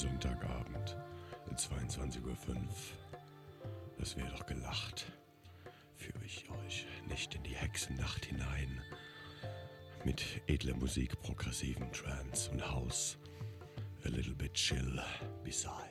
Sonntagabend, 22.05 Uhr. Es wäre doch gelacht. Führe ich euch nicht in die Hexennacht hinein. Mit edler Musik, progressiven Trance und House. A little bit chill besides.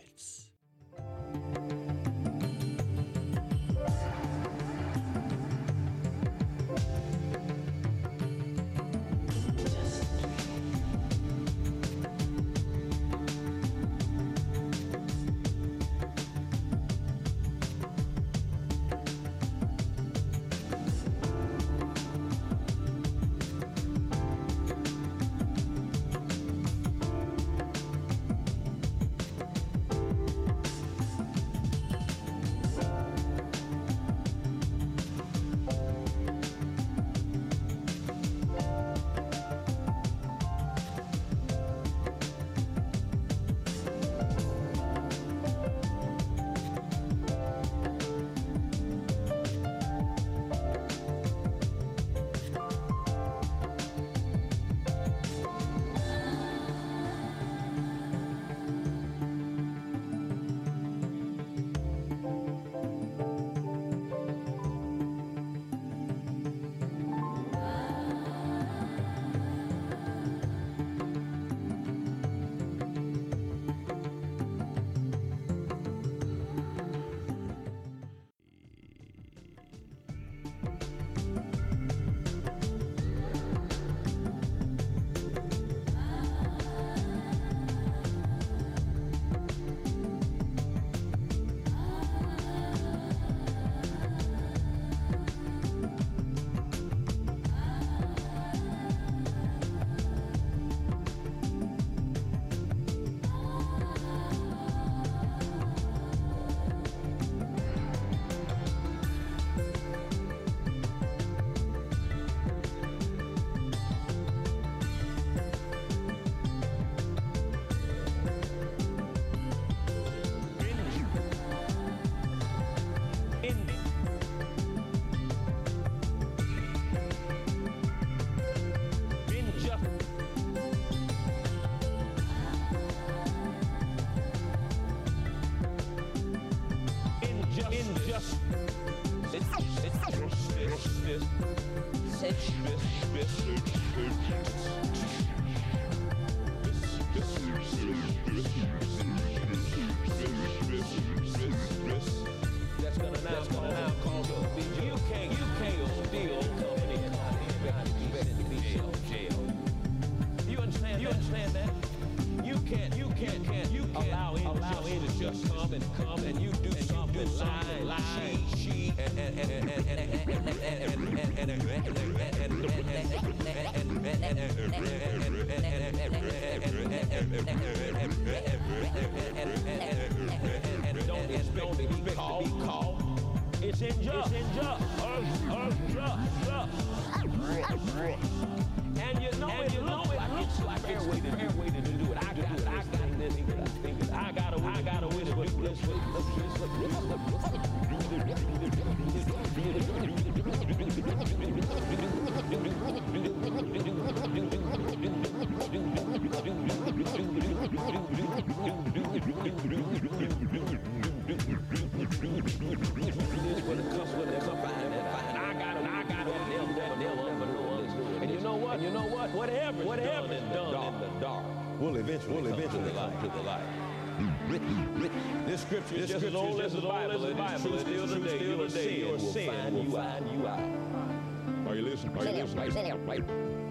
This scripture is just as old as the Bible. It is true still today. Your sin will find you out. Are you listening? Are you listening?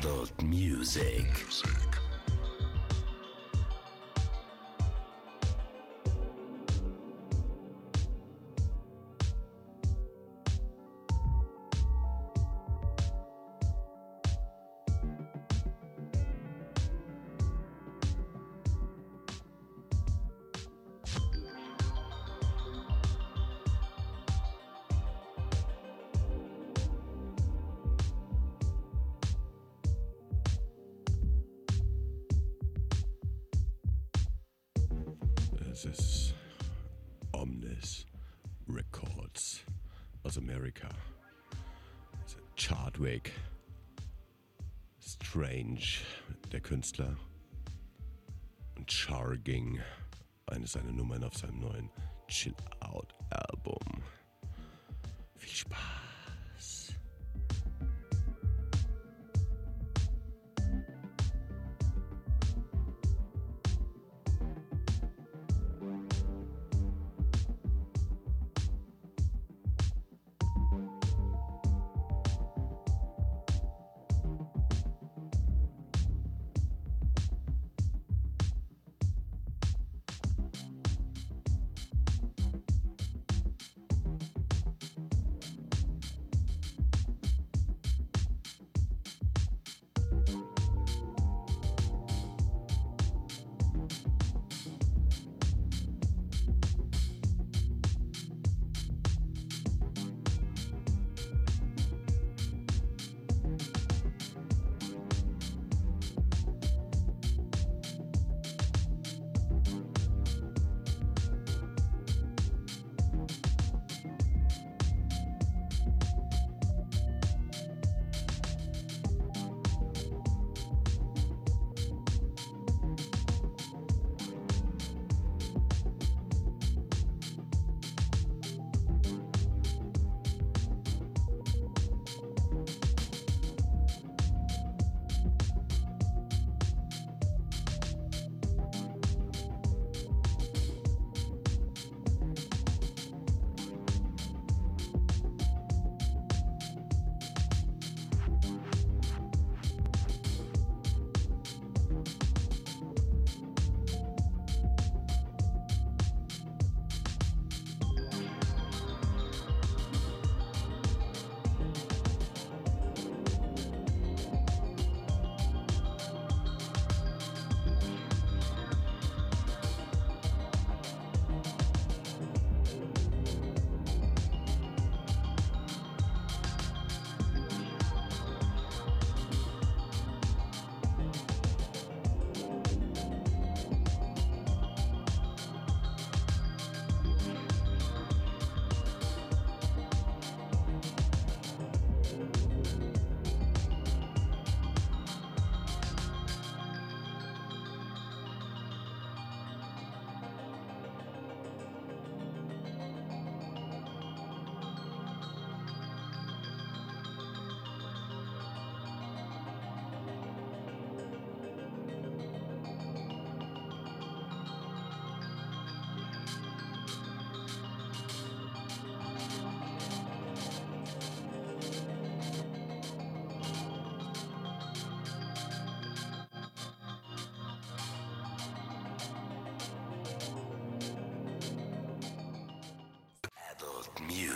Adult Music. Es Nummern auf seinem neuen Chill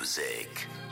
Music.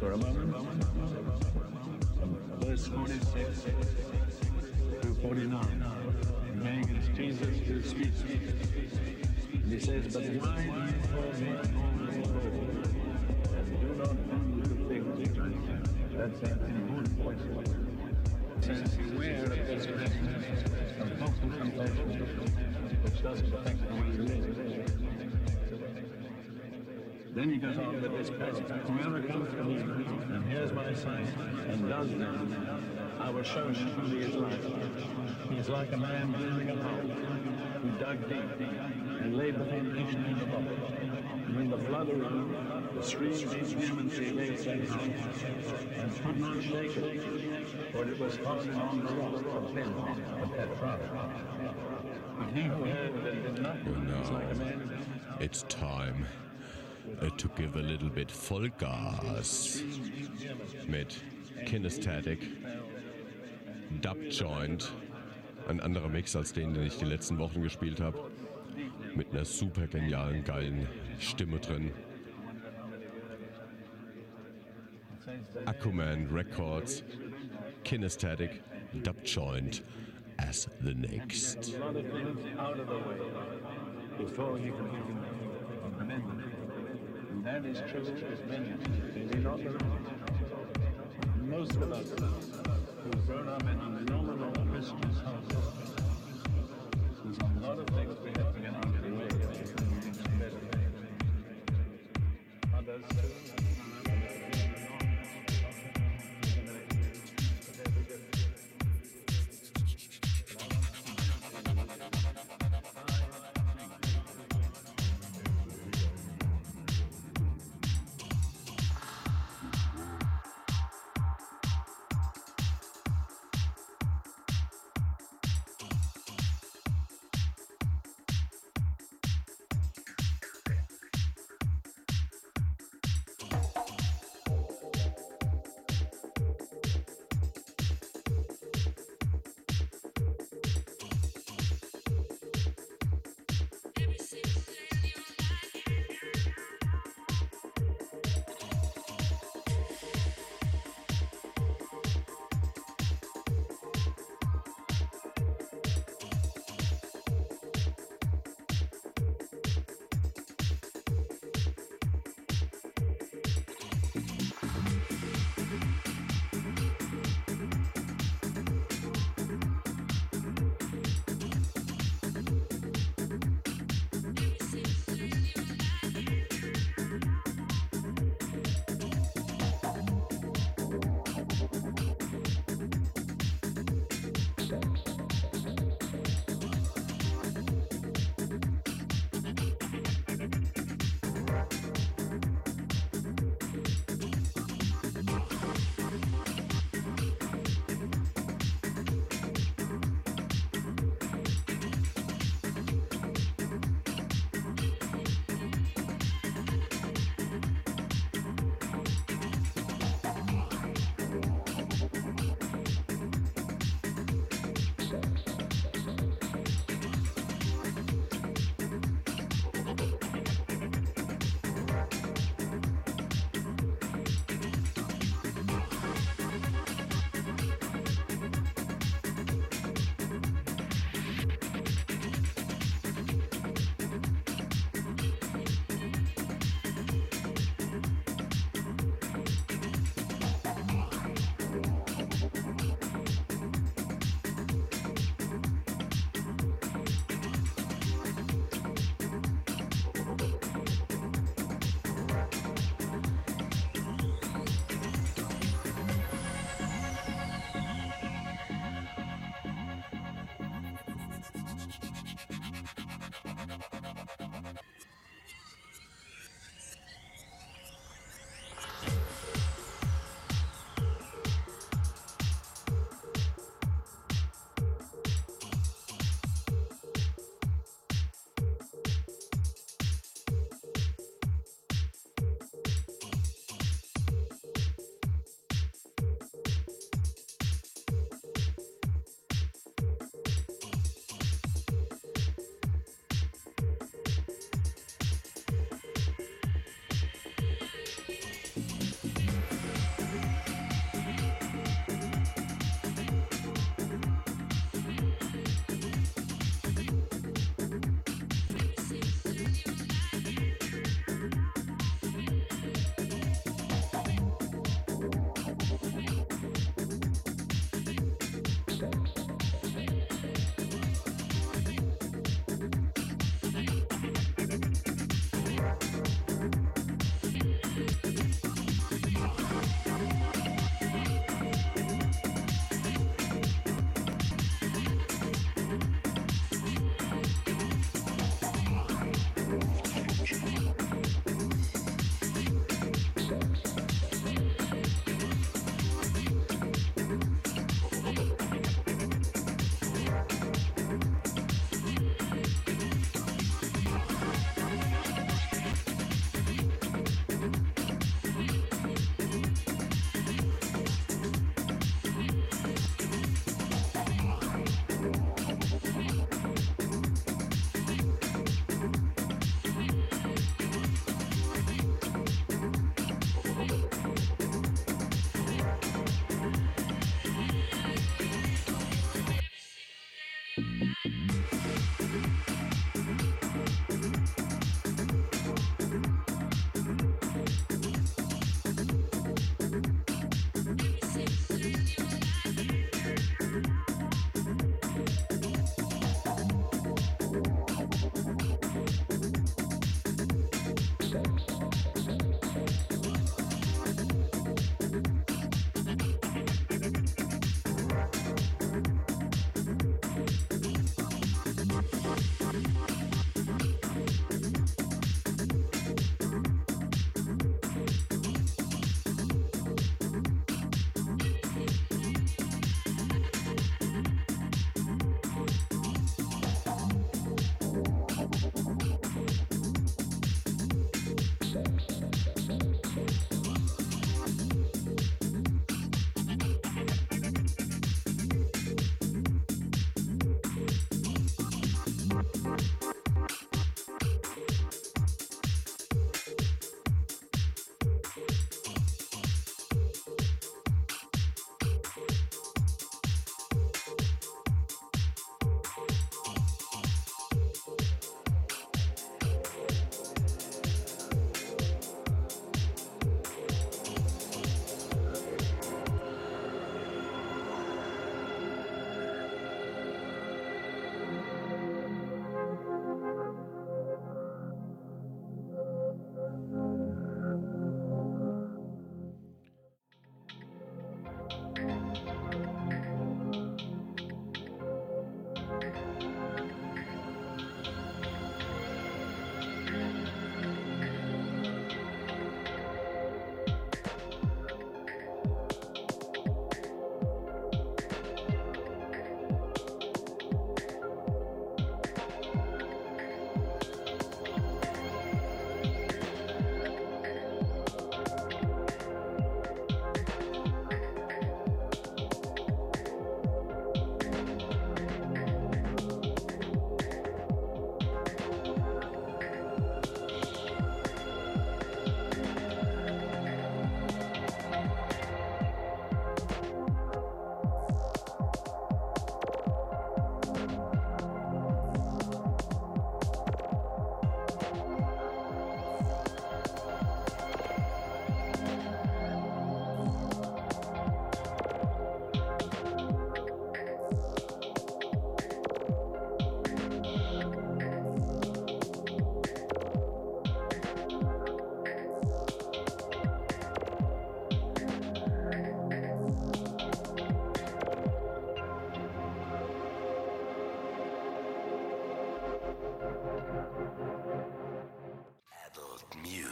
For a moment. Verse 46 through 49. Being Jesus who speaks. And he says, But why do you call me? And do not do the things which I say. That's an important says, Beware of this of which doesn't affect Then he goes on with this passage. Whoever comes to me and hears my sign and does them, I will show him who he is like. He is like a man building a house who dug deep and laid the foundation in the rock. And when the flood arose, the streams against that house and could not shake it, for it was founded on the rock of Ben, but that tried. But he who heard and did not oh, is like It's time to give a little bit Vollgas mit Kinesthetic, Dub Joint, ein anderer Mix als den, den ich die letzten Wochen gespielt habe, mit einer super genialen, geilen Stimme drin. Akuman Records, Kinesthetic, Dub Joint as the next. And that is true as many. Is he not Most of us who've grown up in a nominal Christian household, there's a lot of things we have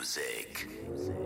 music. music.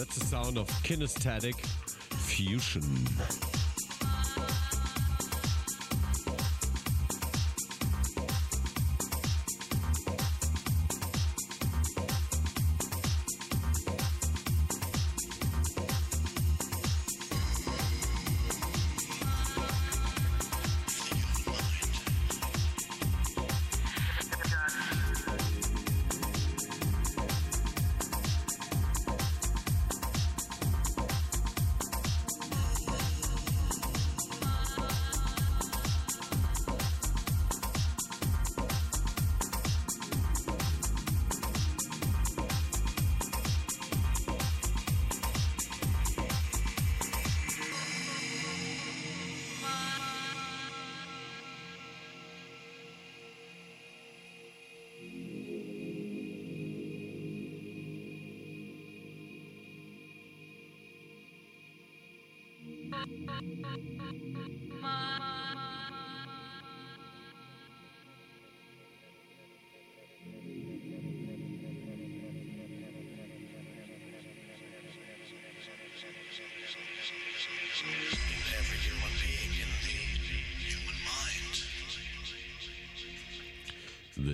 That's the sound of kinesthetic fusion.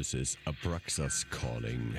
This is Abraxas calling.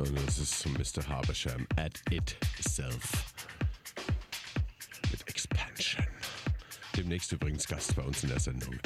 Und es ist Mr. Habersham at itself. Mit Expansion. Demnächst übrigens Gast bei uns in der Sendung.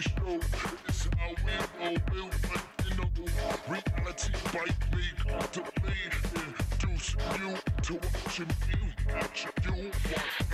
show. It's how we roll, we're untenable. Reality bite me to me. Introduce you to watching me, watch you watch.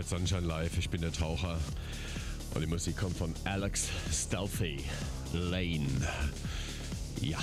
Hört Sunshine Live, ich bin der Taucher. Und die Musik kommt von Alex Stealthy Lane. Ja.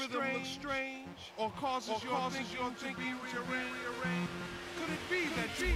Rhythm looks strange, or causes or your causes thinking, your thinking to be rearranged. Could it be that you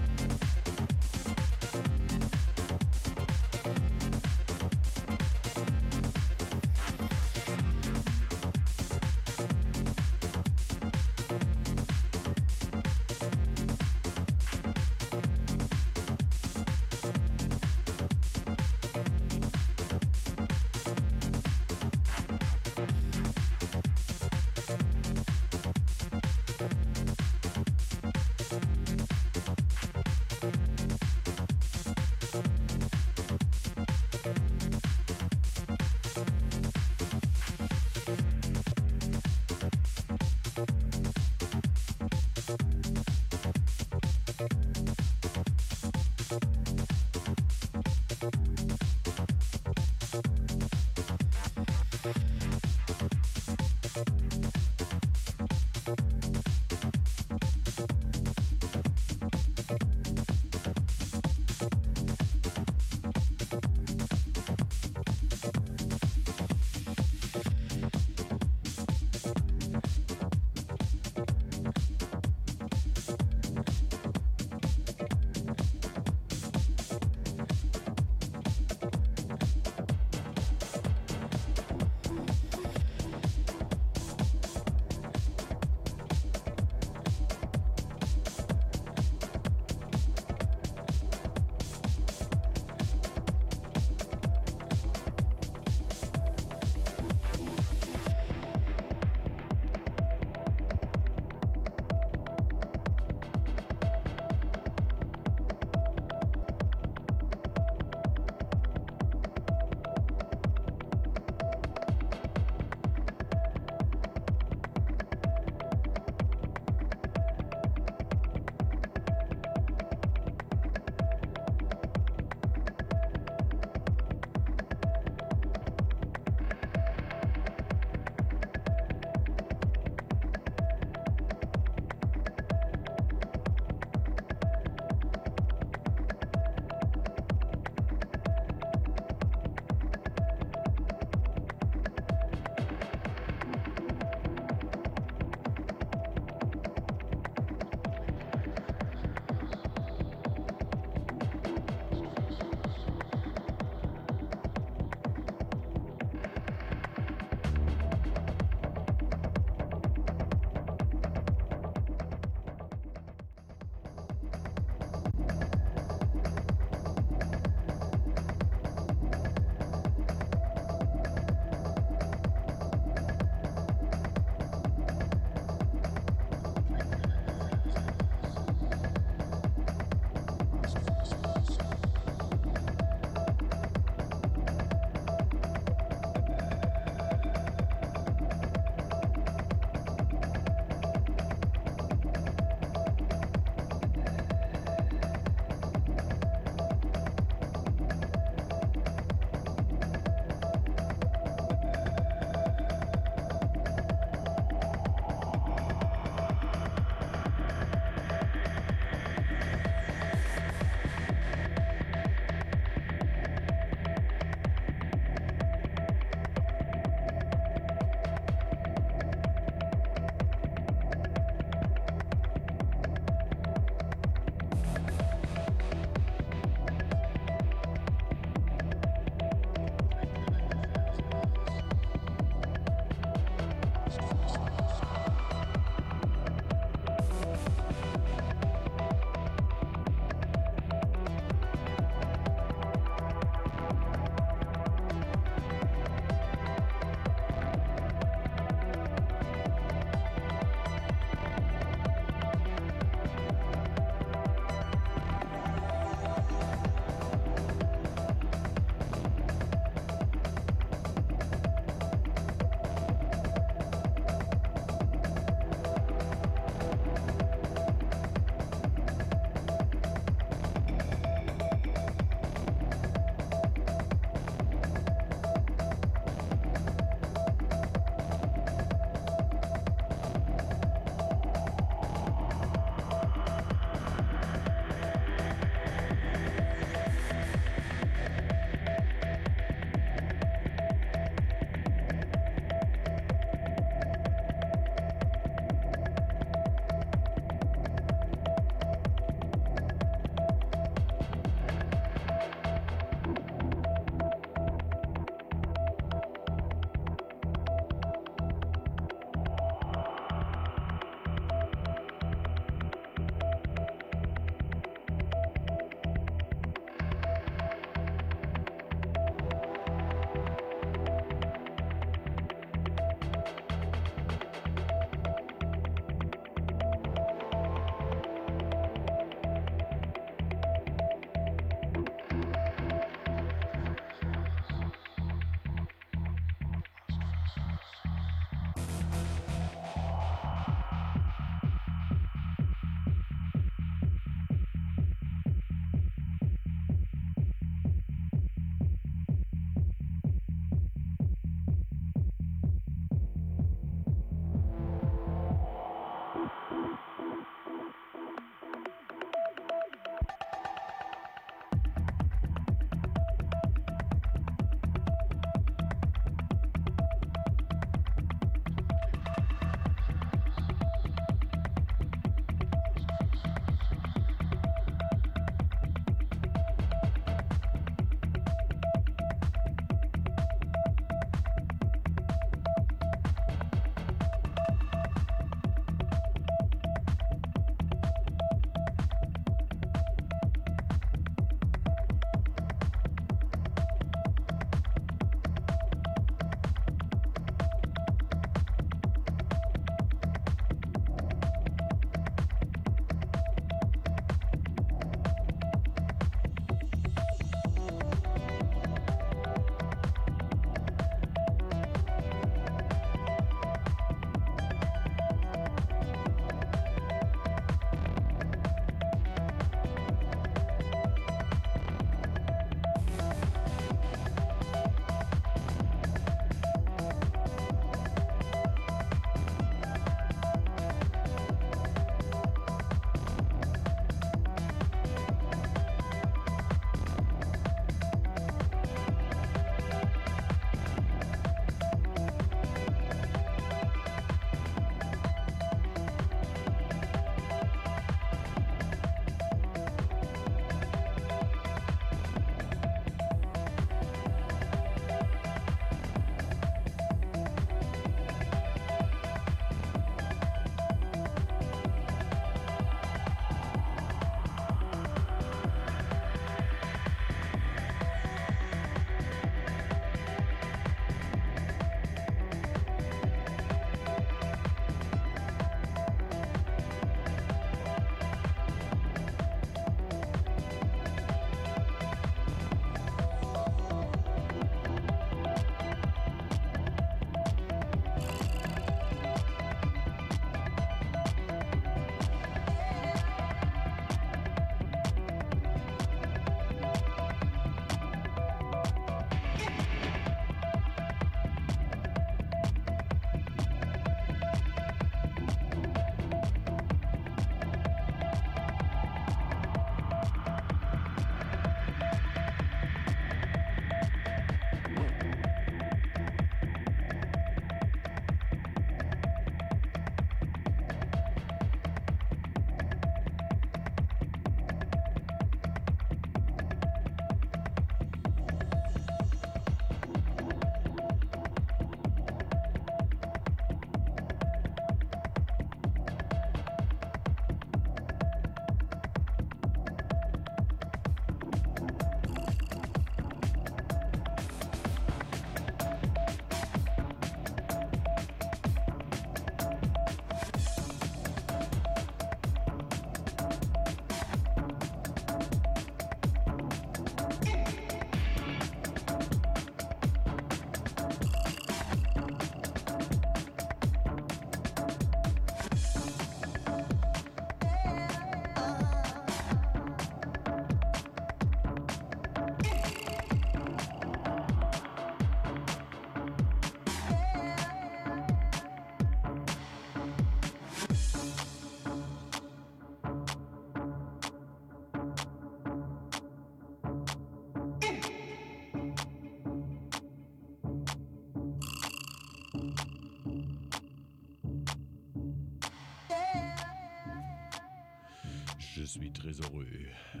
suis très heureux euh,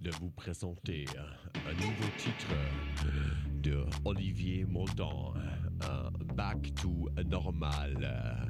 de vous présenter un nouveau titre de Olivier euh, Back to Normal.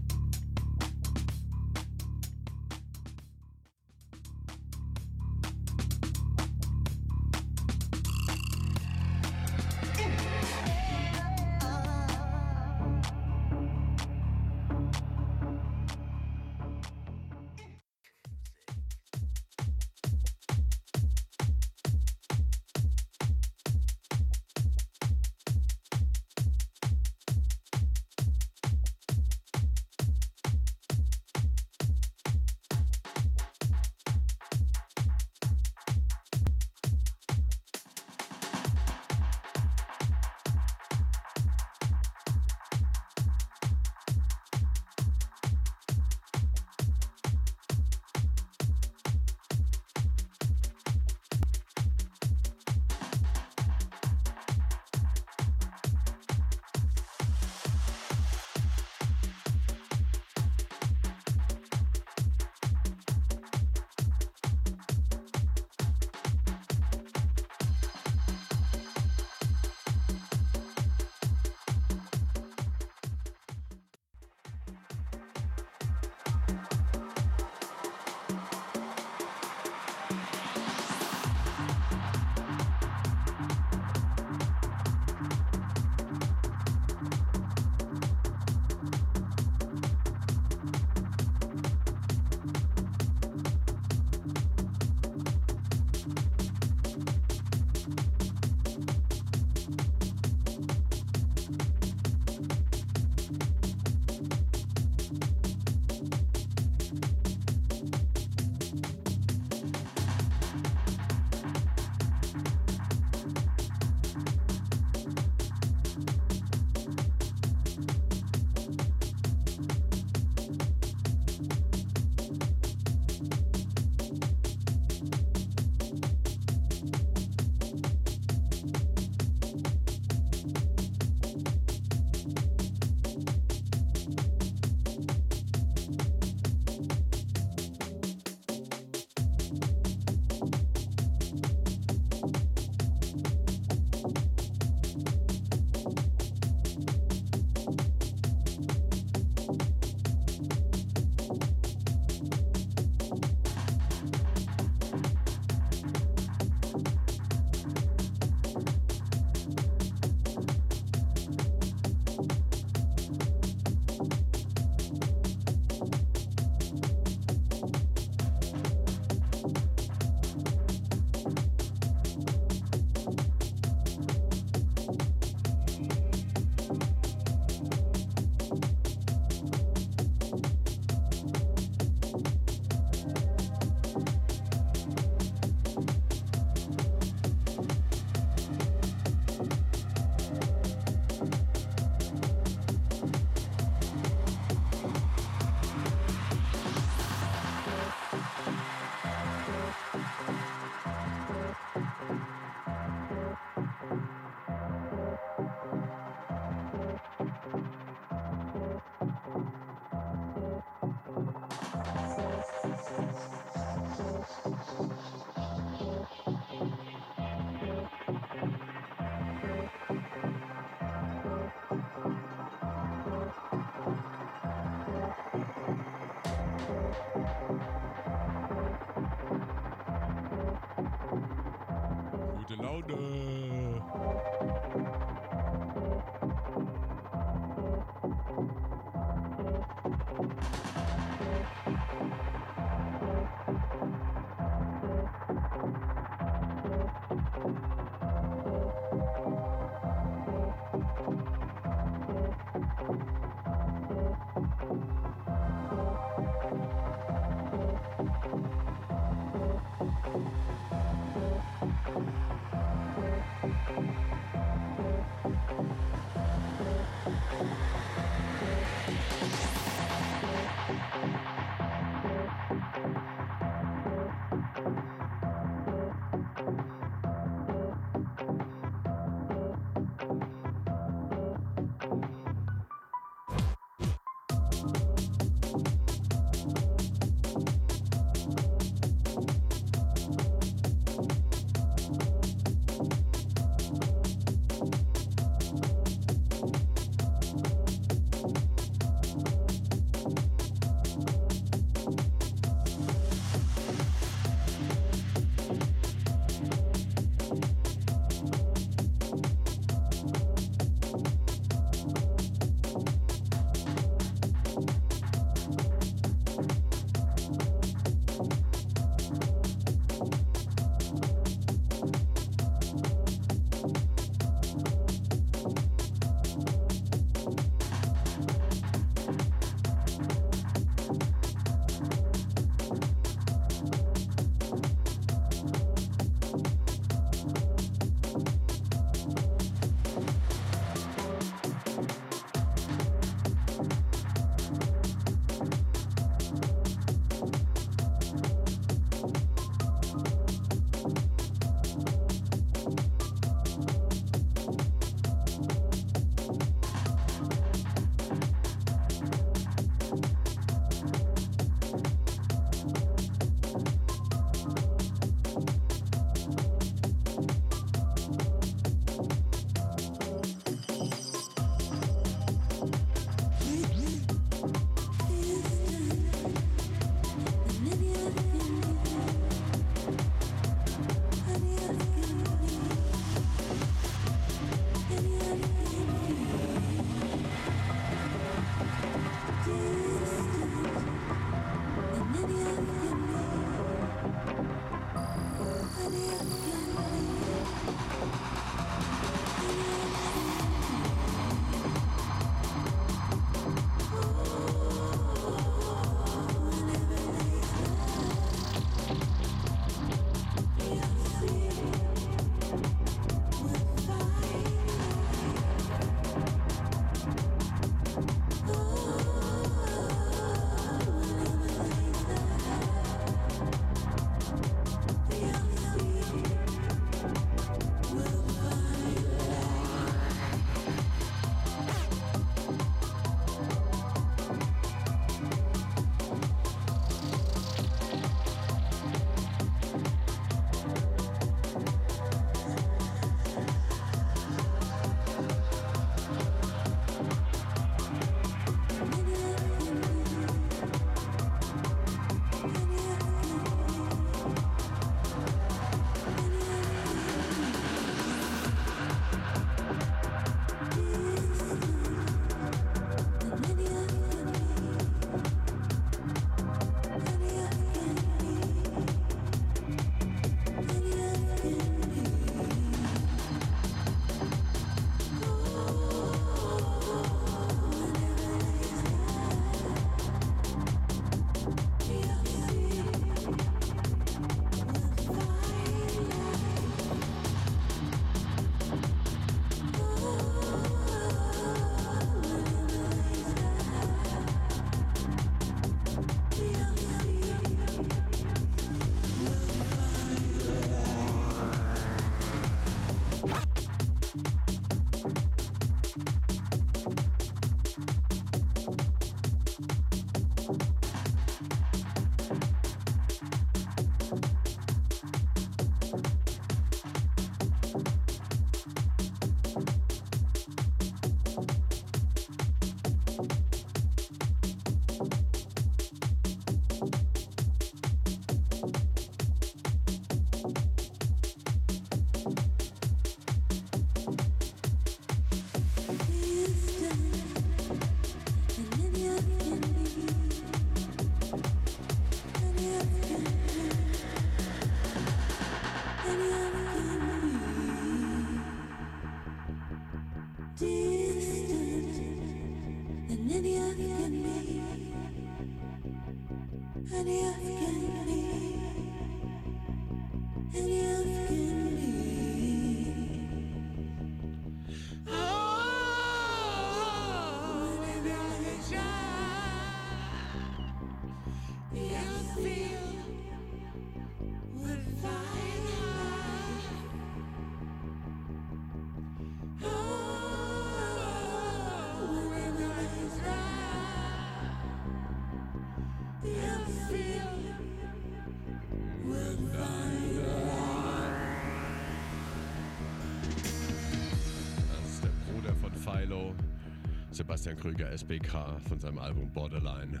Sebastian Krüger, SBK, von seinem Album Borderline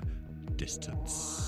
Distance.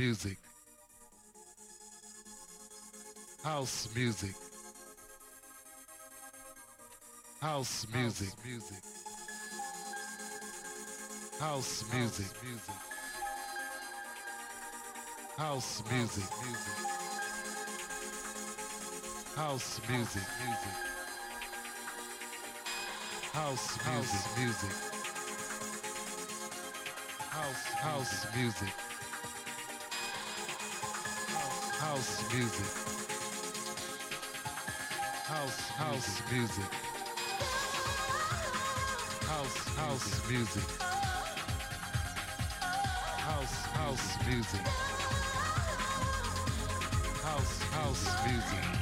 House music. House music. House music. Music. House music. Music. House music. Music. House music. Music. House music. Music. House house music. Music. House house music. House house music. House house music. House house music.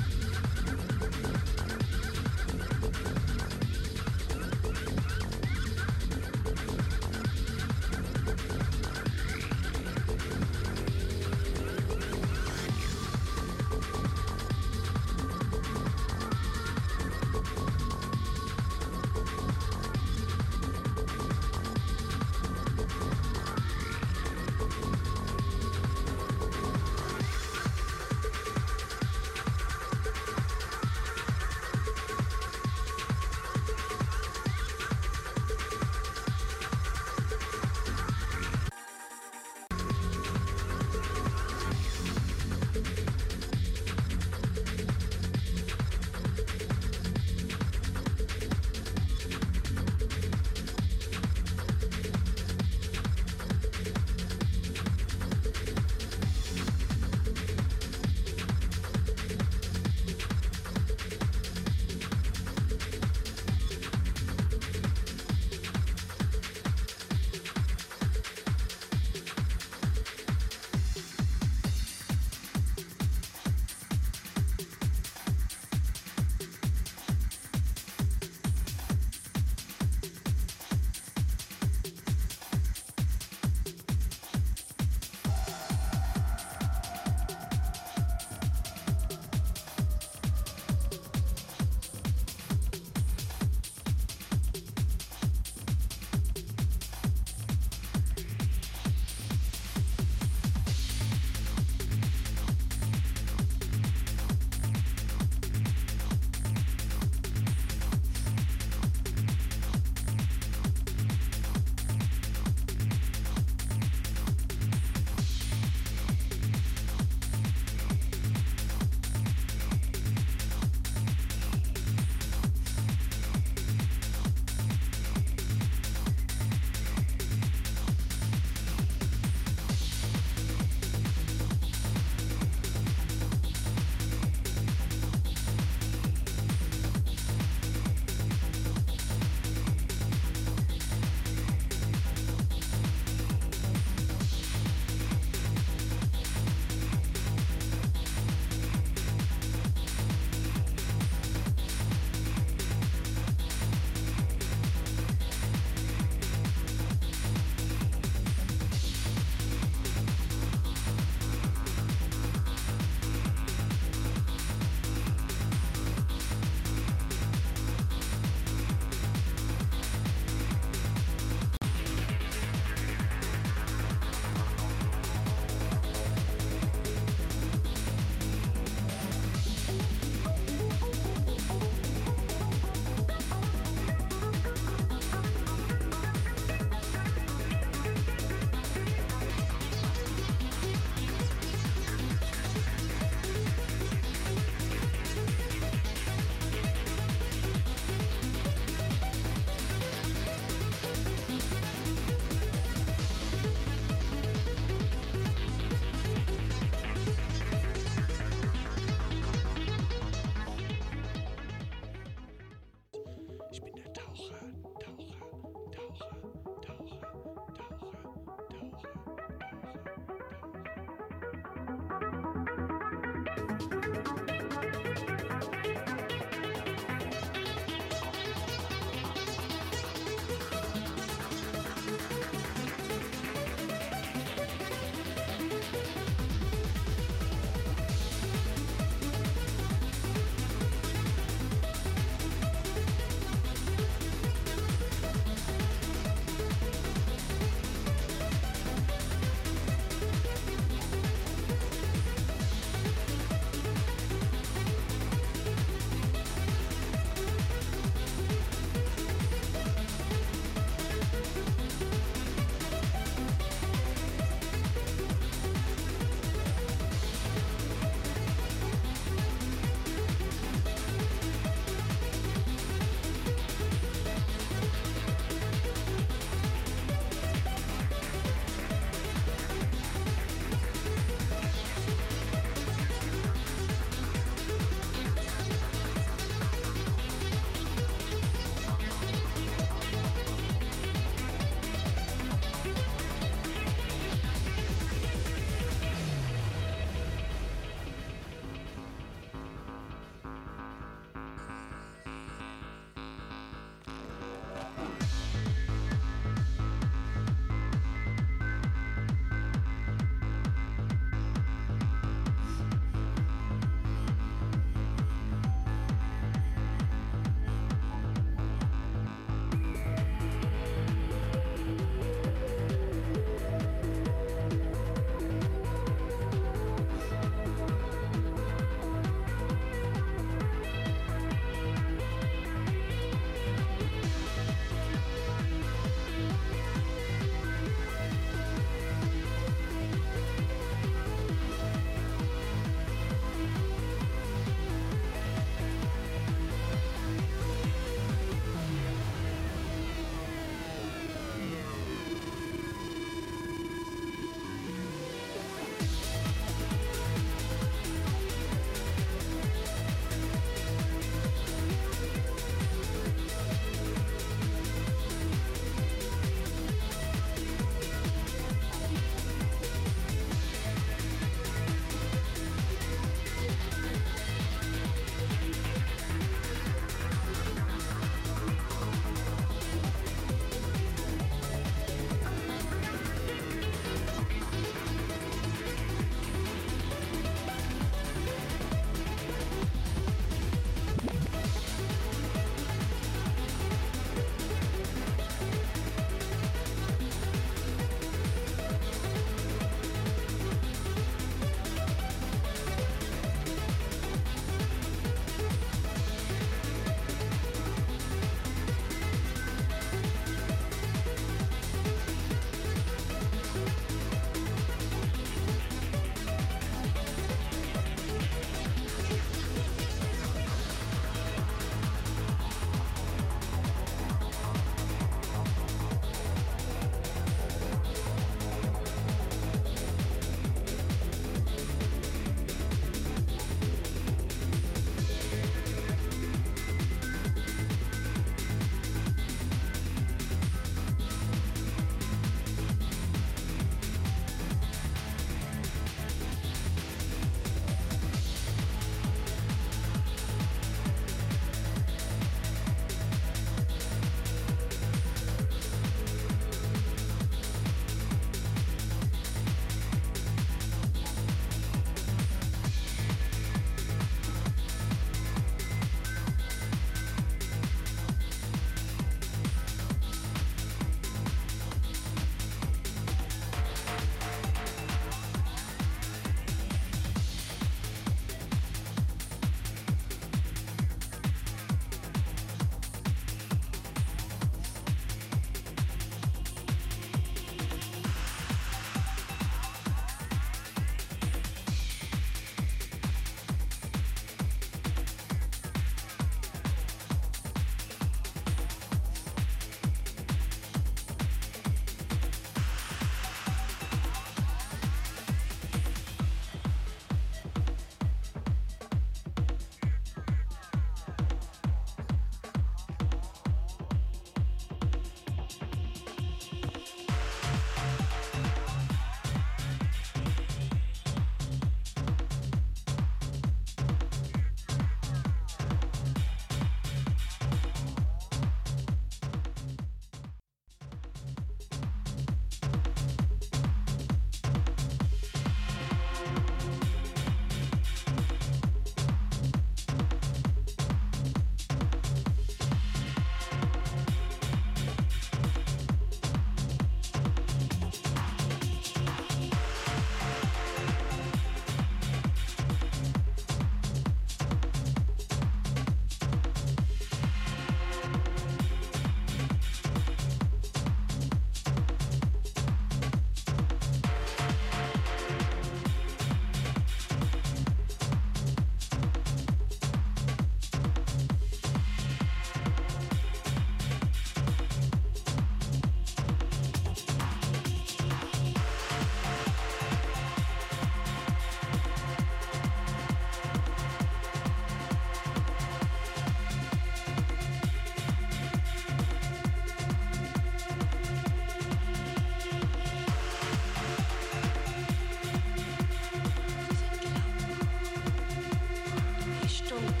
좀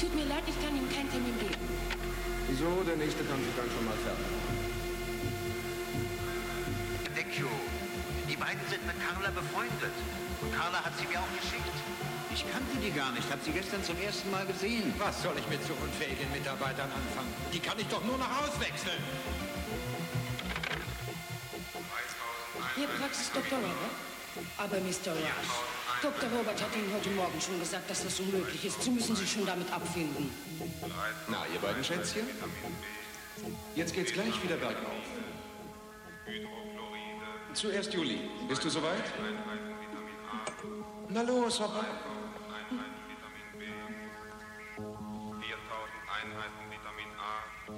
Tut mir leid, ich kann ihm keinen Termin geben. Wieso? Der nächste kann sich dann schon mal fertig. Vecchio, die beiden sind mit Carla befreundet. Und Carla hat sie mir auch geschickt. Ich kannte die gar nicht, hab sie gestern zum ersten Mal gesehen. Was soll ich mit so unfähigen Mitarbeitern anfangen? Die kann ich doch nur noch auswechseln. Hier Praxis Dr. Robert. Aber Mr. Rush, Dr. Robert hat Ihnen heute Morgen schon gesagt, dass das unmöglich ist. Sie müssen sich schon damit abfinden. Na, ihr beiden Schätzchen? Jetzt geht's gleich wieder bergauf. Zuerst Juli. Bist du soweit? Na los, Hopper. 4000 Einheiten Vitamin A,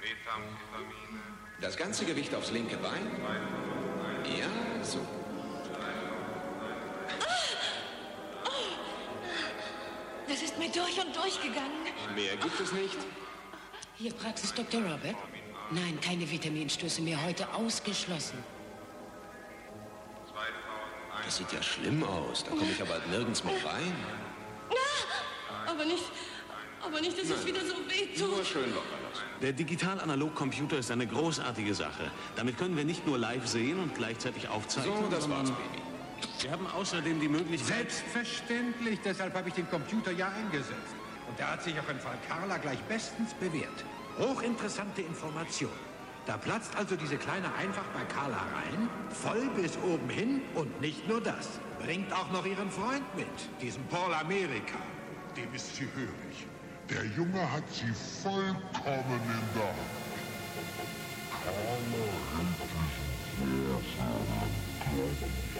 Methamphetamine, Das ganze Gewicht aufs linke Bein. Ja, so. Das ist mir durch und durch gegangen. Mehr gibt es nicht. Hier Praxis Dr. Robert. Nein, keine Vitaminstöße mehr heute ausgeschlossen. Das sieht ja schlimm aus. Da komme ich aber nirgends mehr rein. Aber nicht, aber nicht, dass es wieder so wehtut. Nur schön locker lassen. Der Digital-Analog-Computer ist eine großartige Sache. Damit können wir nicht nur live sehen und gleichzeitig aufzeichnen, So, das war's, Baby. Wir haben außerdem die Möglichkeit... Selbstverständlich, deshalb habe ich den Computer ja eingesetzt. Und der hat sich auch im Fall Carla gleich bestens bewährt. Hochinteressante Information. Da platzt also diese kleine einfach bei Carla rein, voll bis oben hin und nicht nur das. Bringt auch noch ihren Freund mit, diesen Paul Amerika. Dem ist sie hörig. Der Junge hat sie vollkommen in der Hand. Carla hält sich sehr, sehr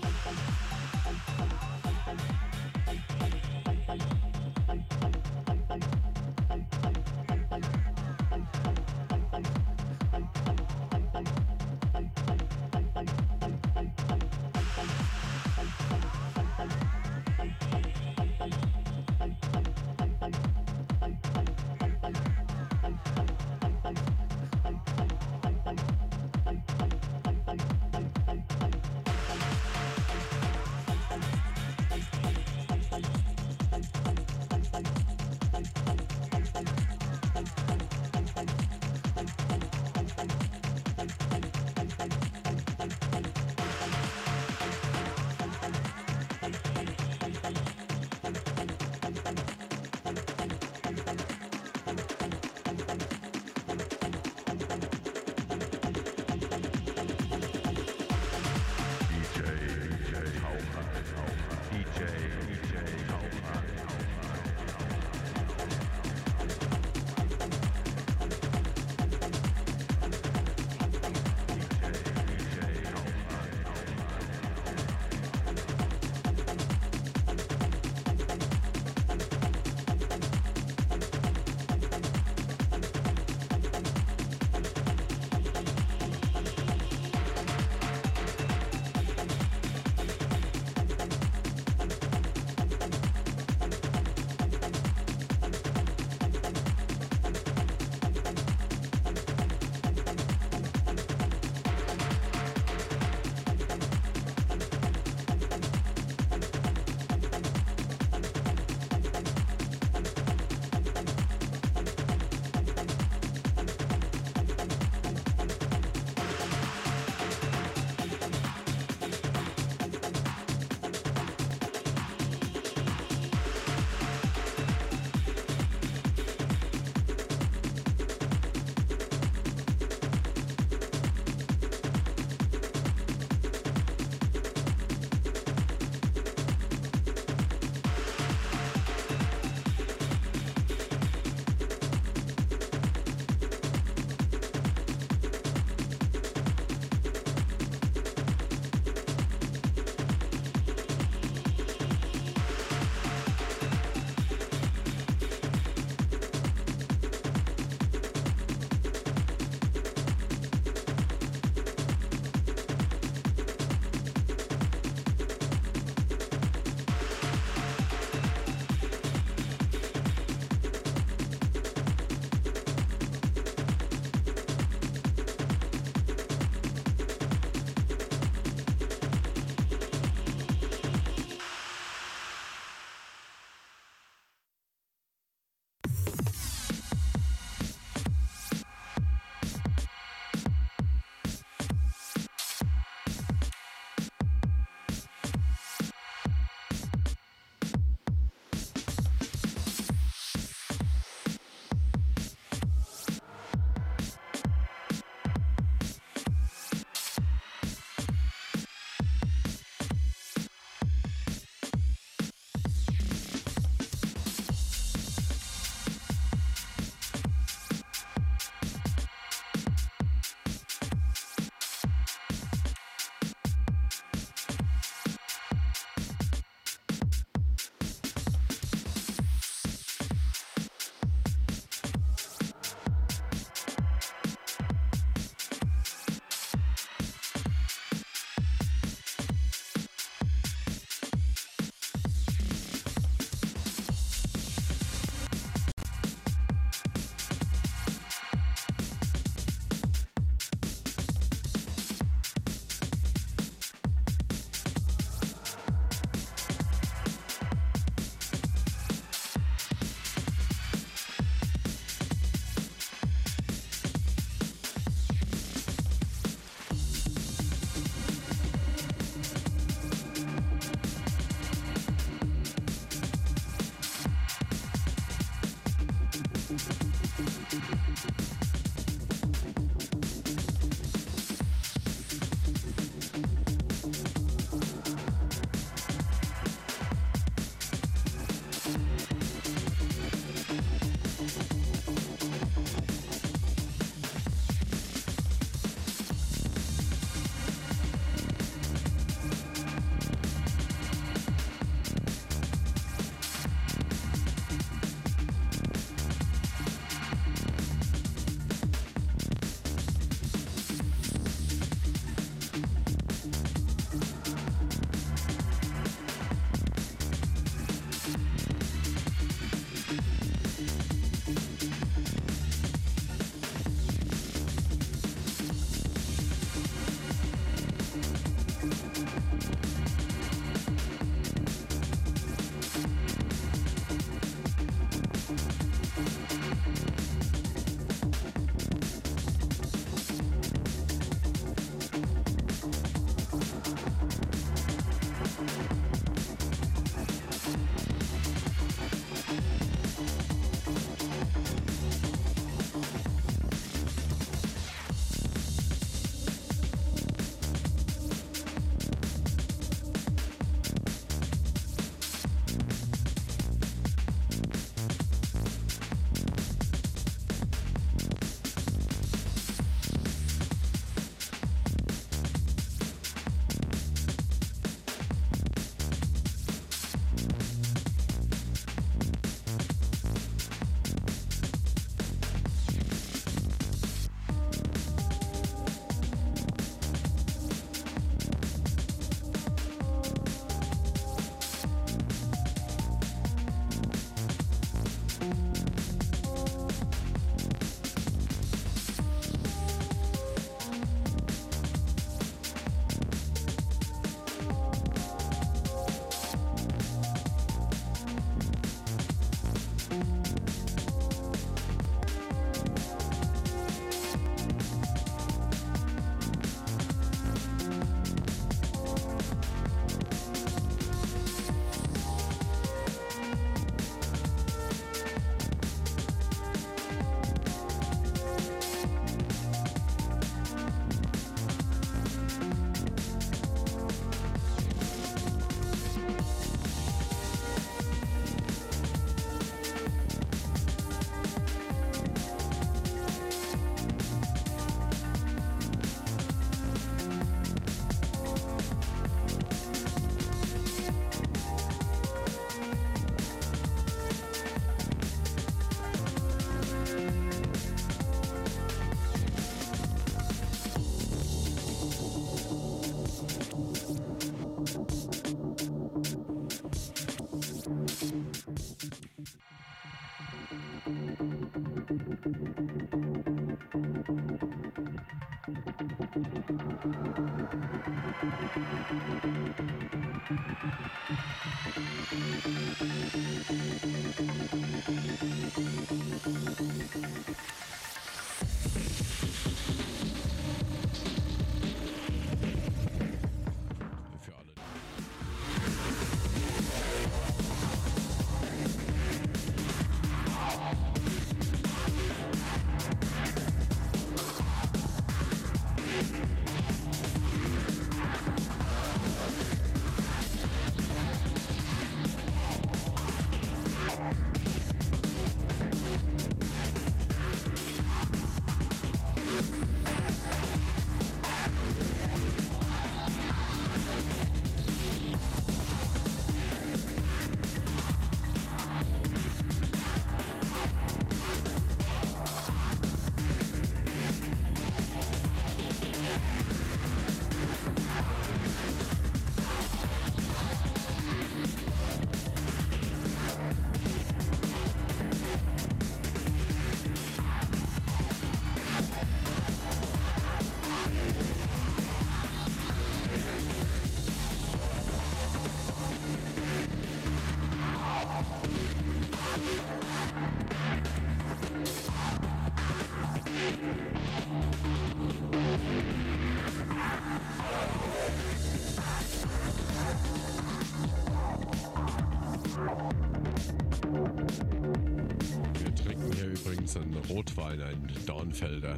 Rotwein, ein Dornfelder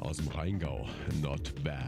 aus dem Rheingau. Not bad.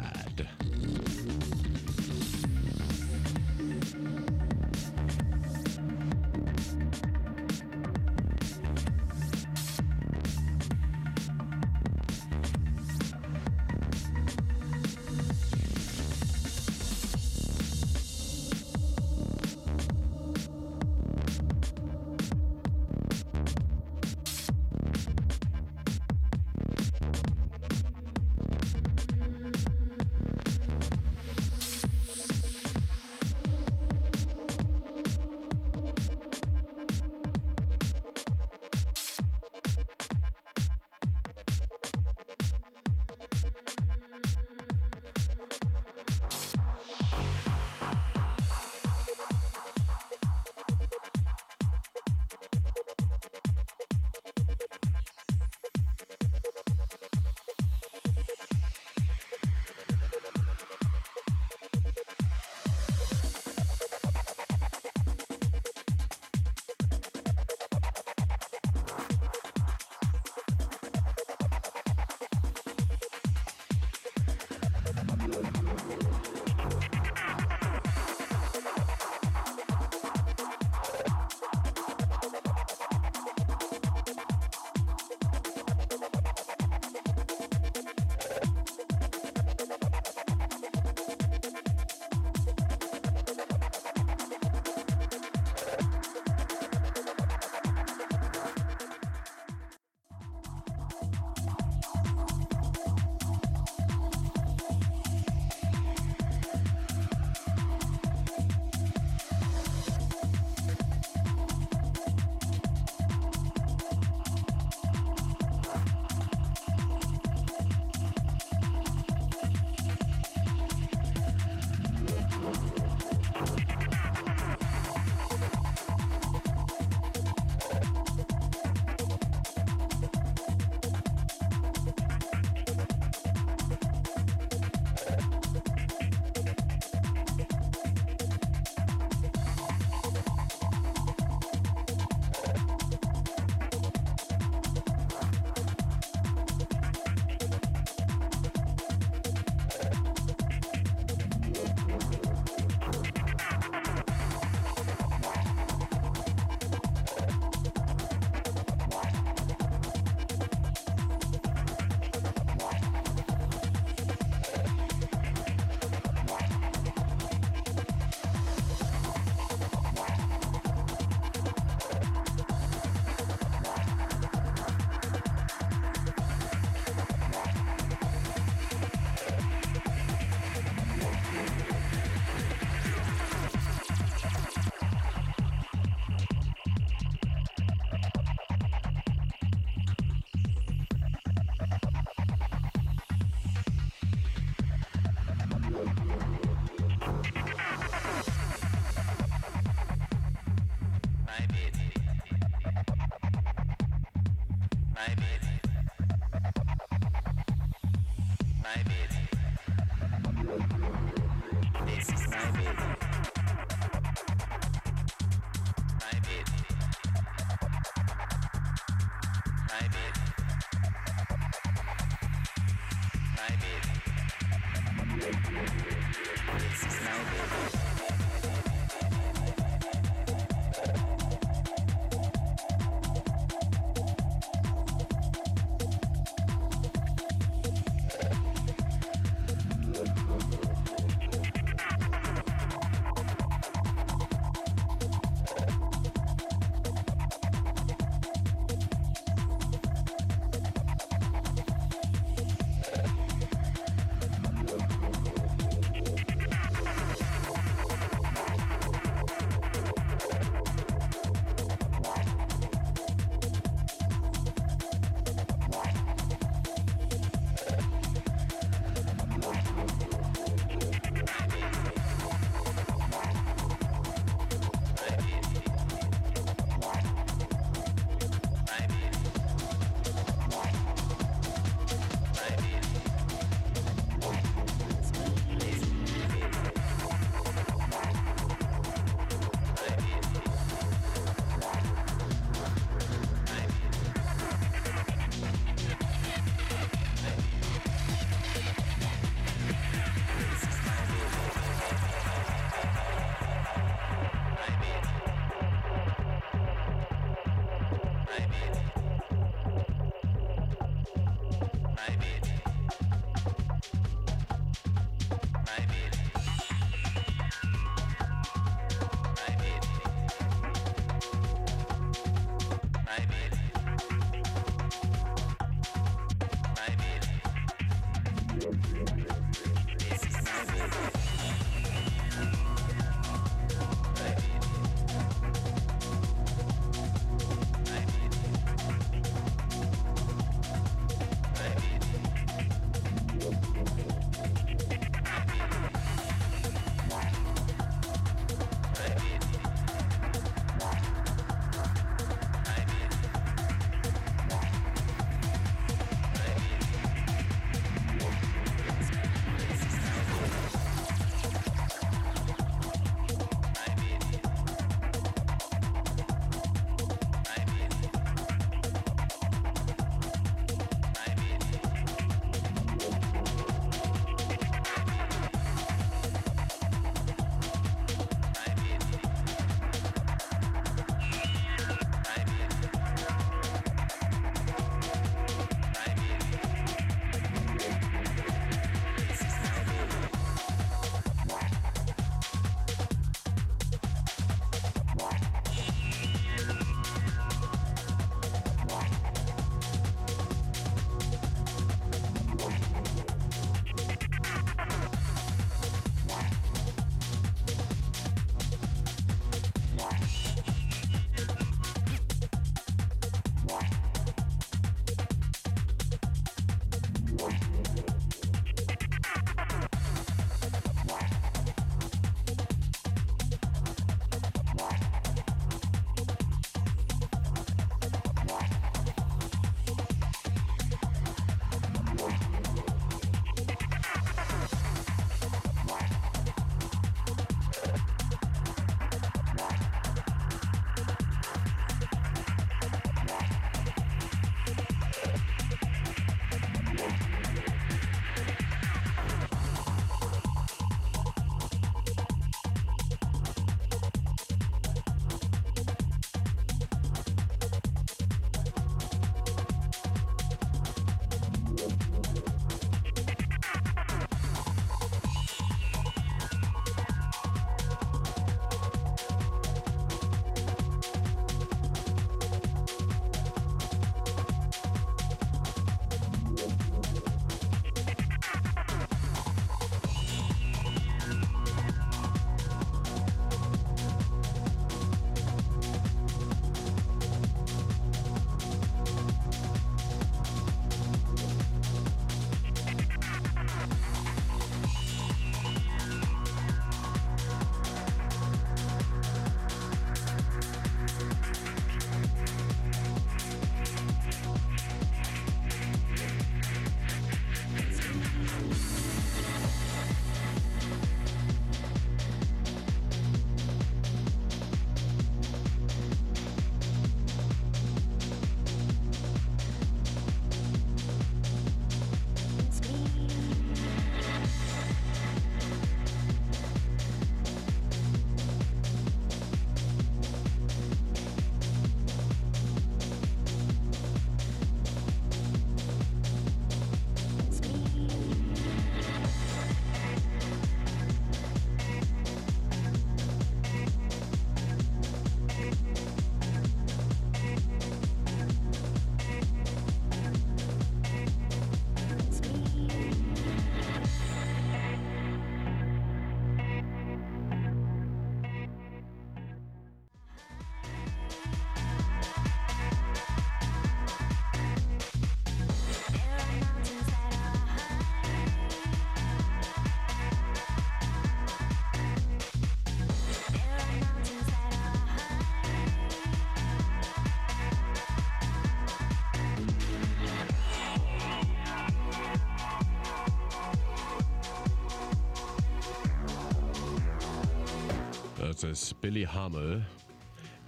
Ist Billy Hummel.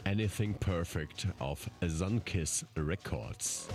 Anything Perfect auf Sunkiss Records.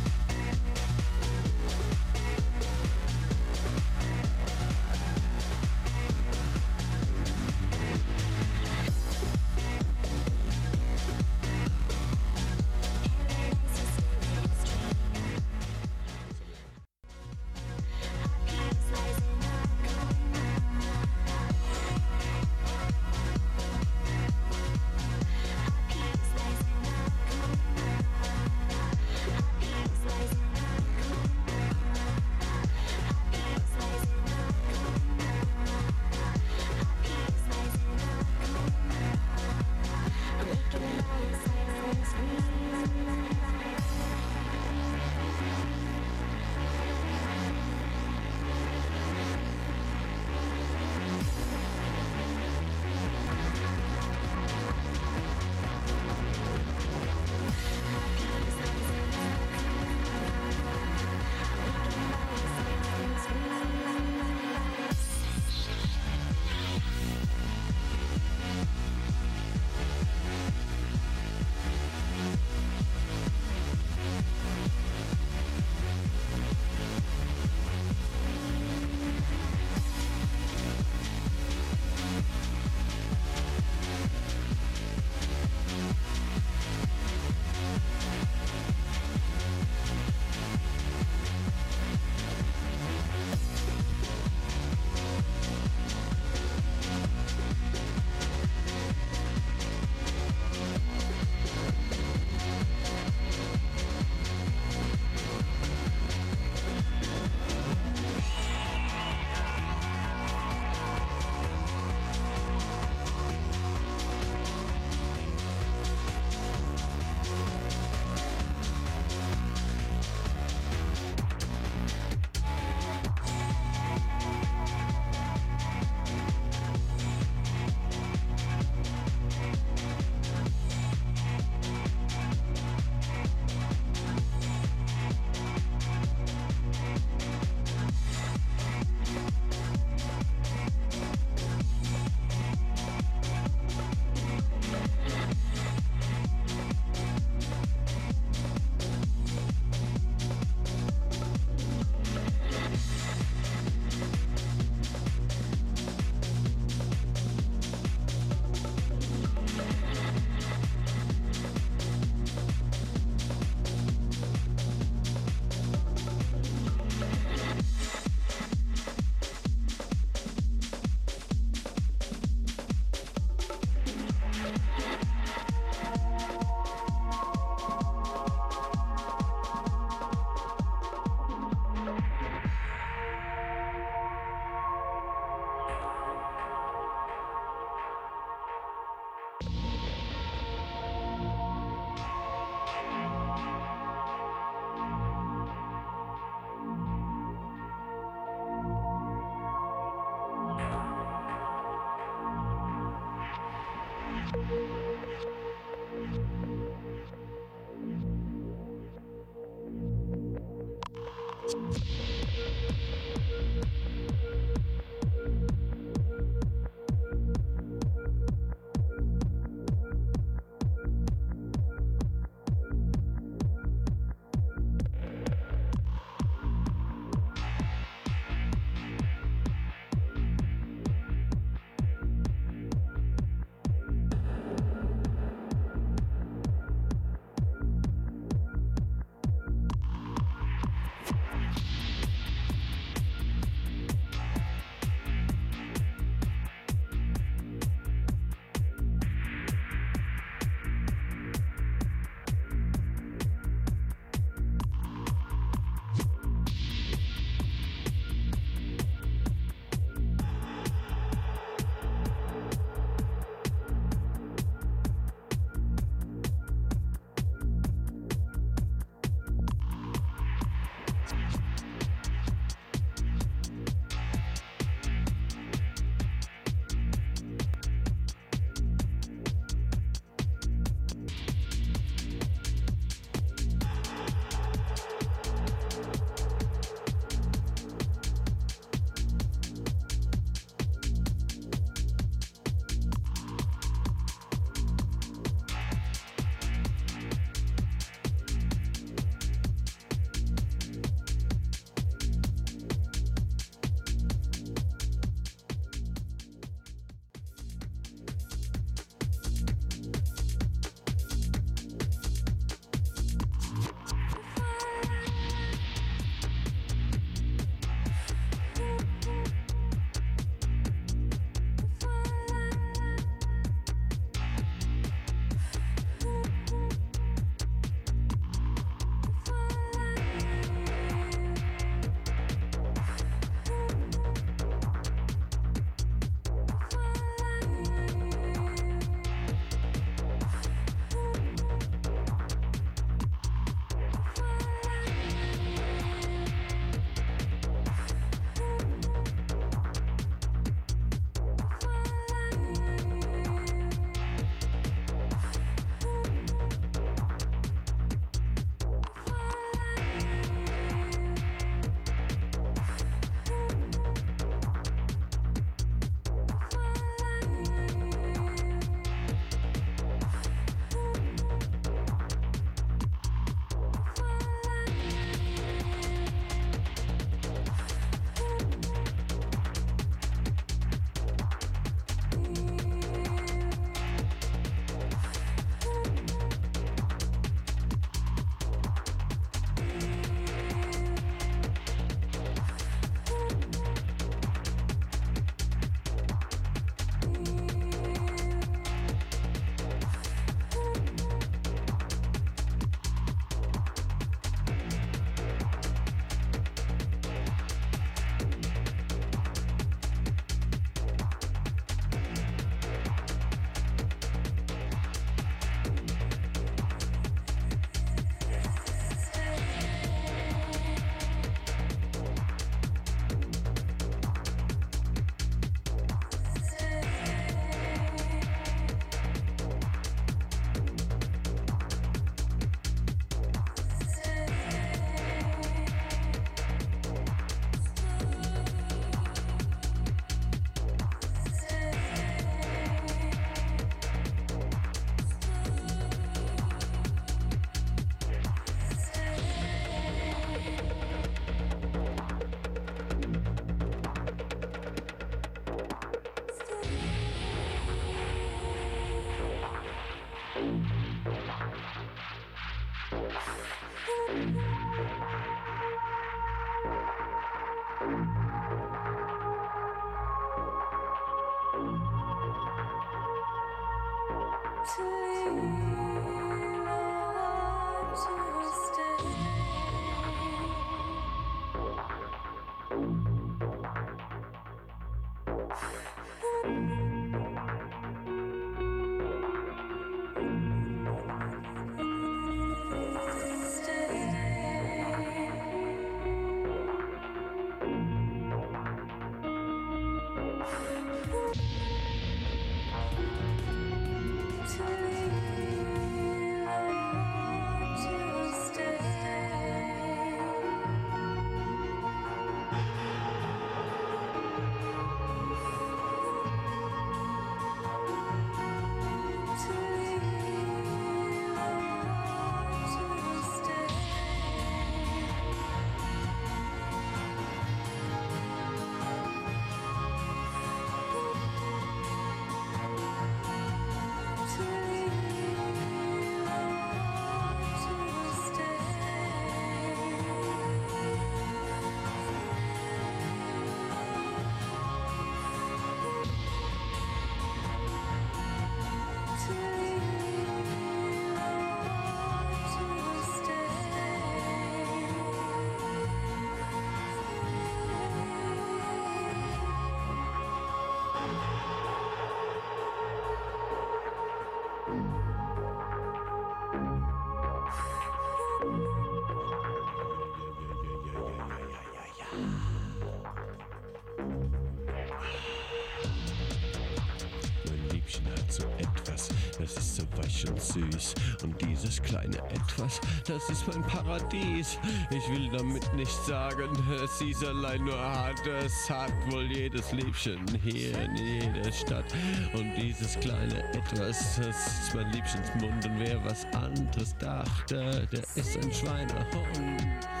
Süß. Und dieses kleine Etwas, das ist mein Paradies. Ich will damit nicht sagen, dass es allein nur hat. Das hat wohl jedes Liebchen hier in jeder Stadt. Und dieses kleine Etwas, das ist mein Liebchens Mund. Und wer was anderes dachte, der ist ein Schweinehund.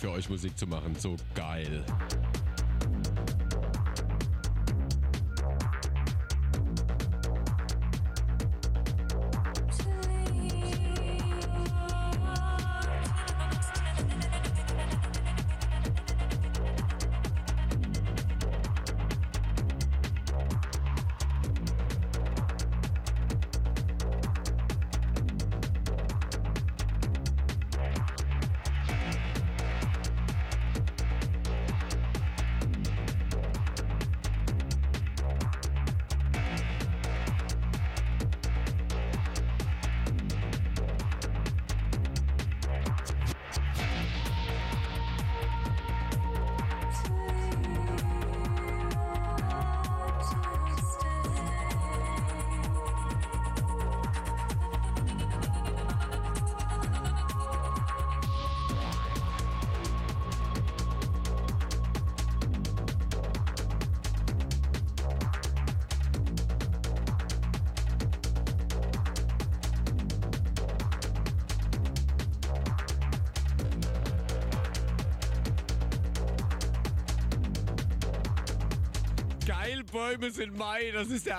Für euch Musik zu machen. So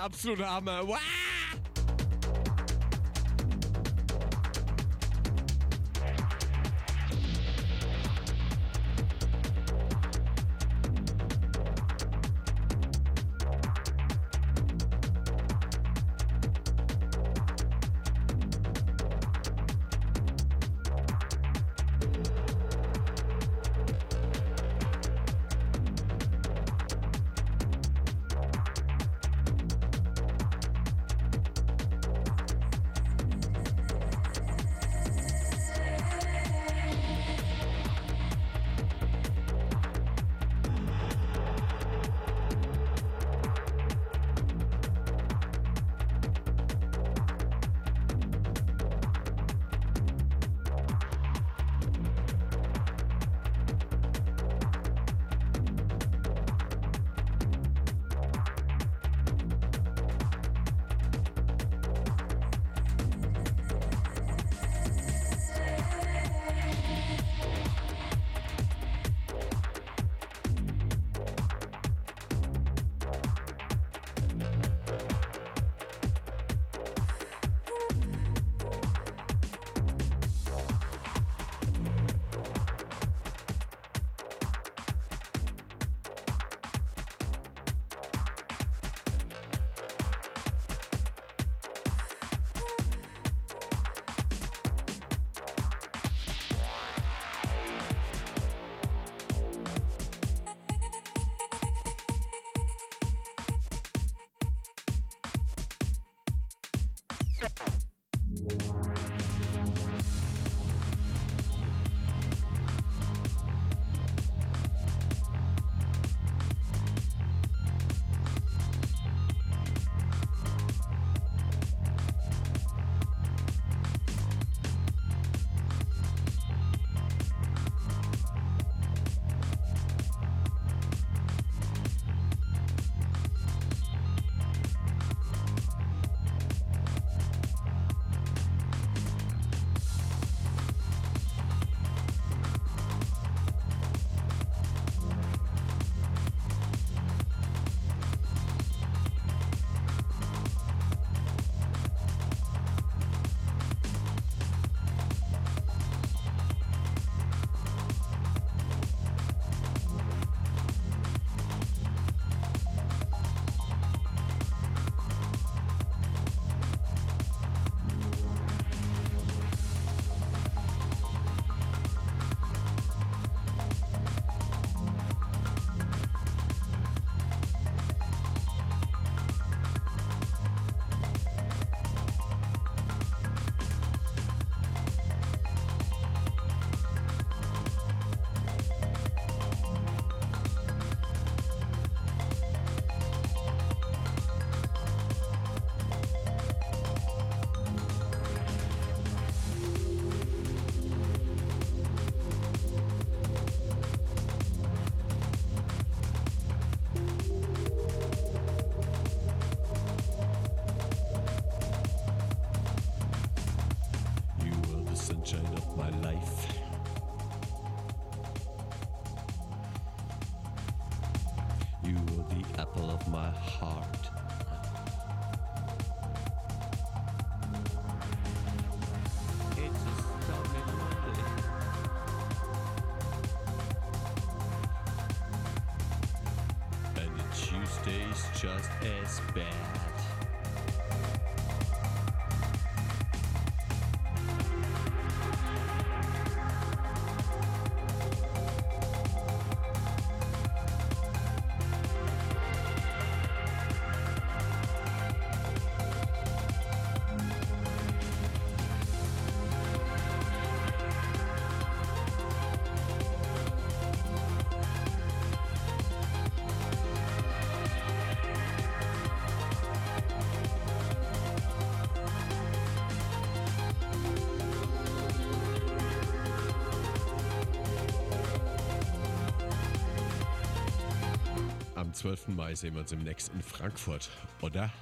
absolute Hammer. Wow! 12. Mai sehen wir uns im nächsten in Frankfurt, oder?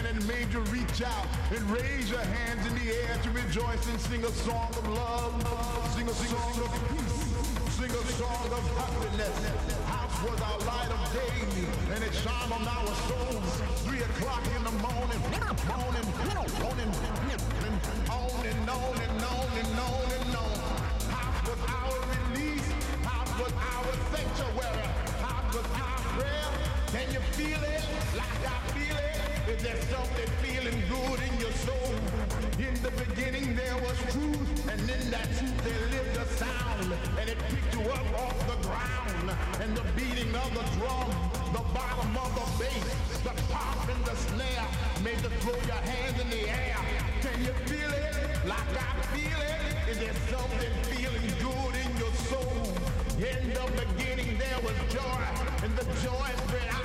And it made you reach out and raise your hands in the air to rejoice and sing a song of love, sing a song of peace, sing a song of happiness. House was our light of day, and it shone on our souls. Three o'clock you throw your hands in the air. Can you feel it like I feel it? Is there something feeling good in your soul? In the beginning there was joy, and the joy spread out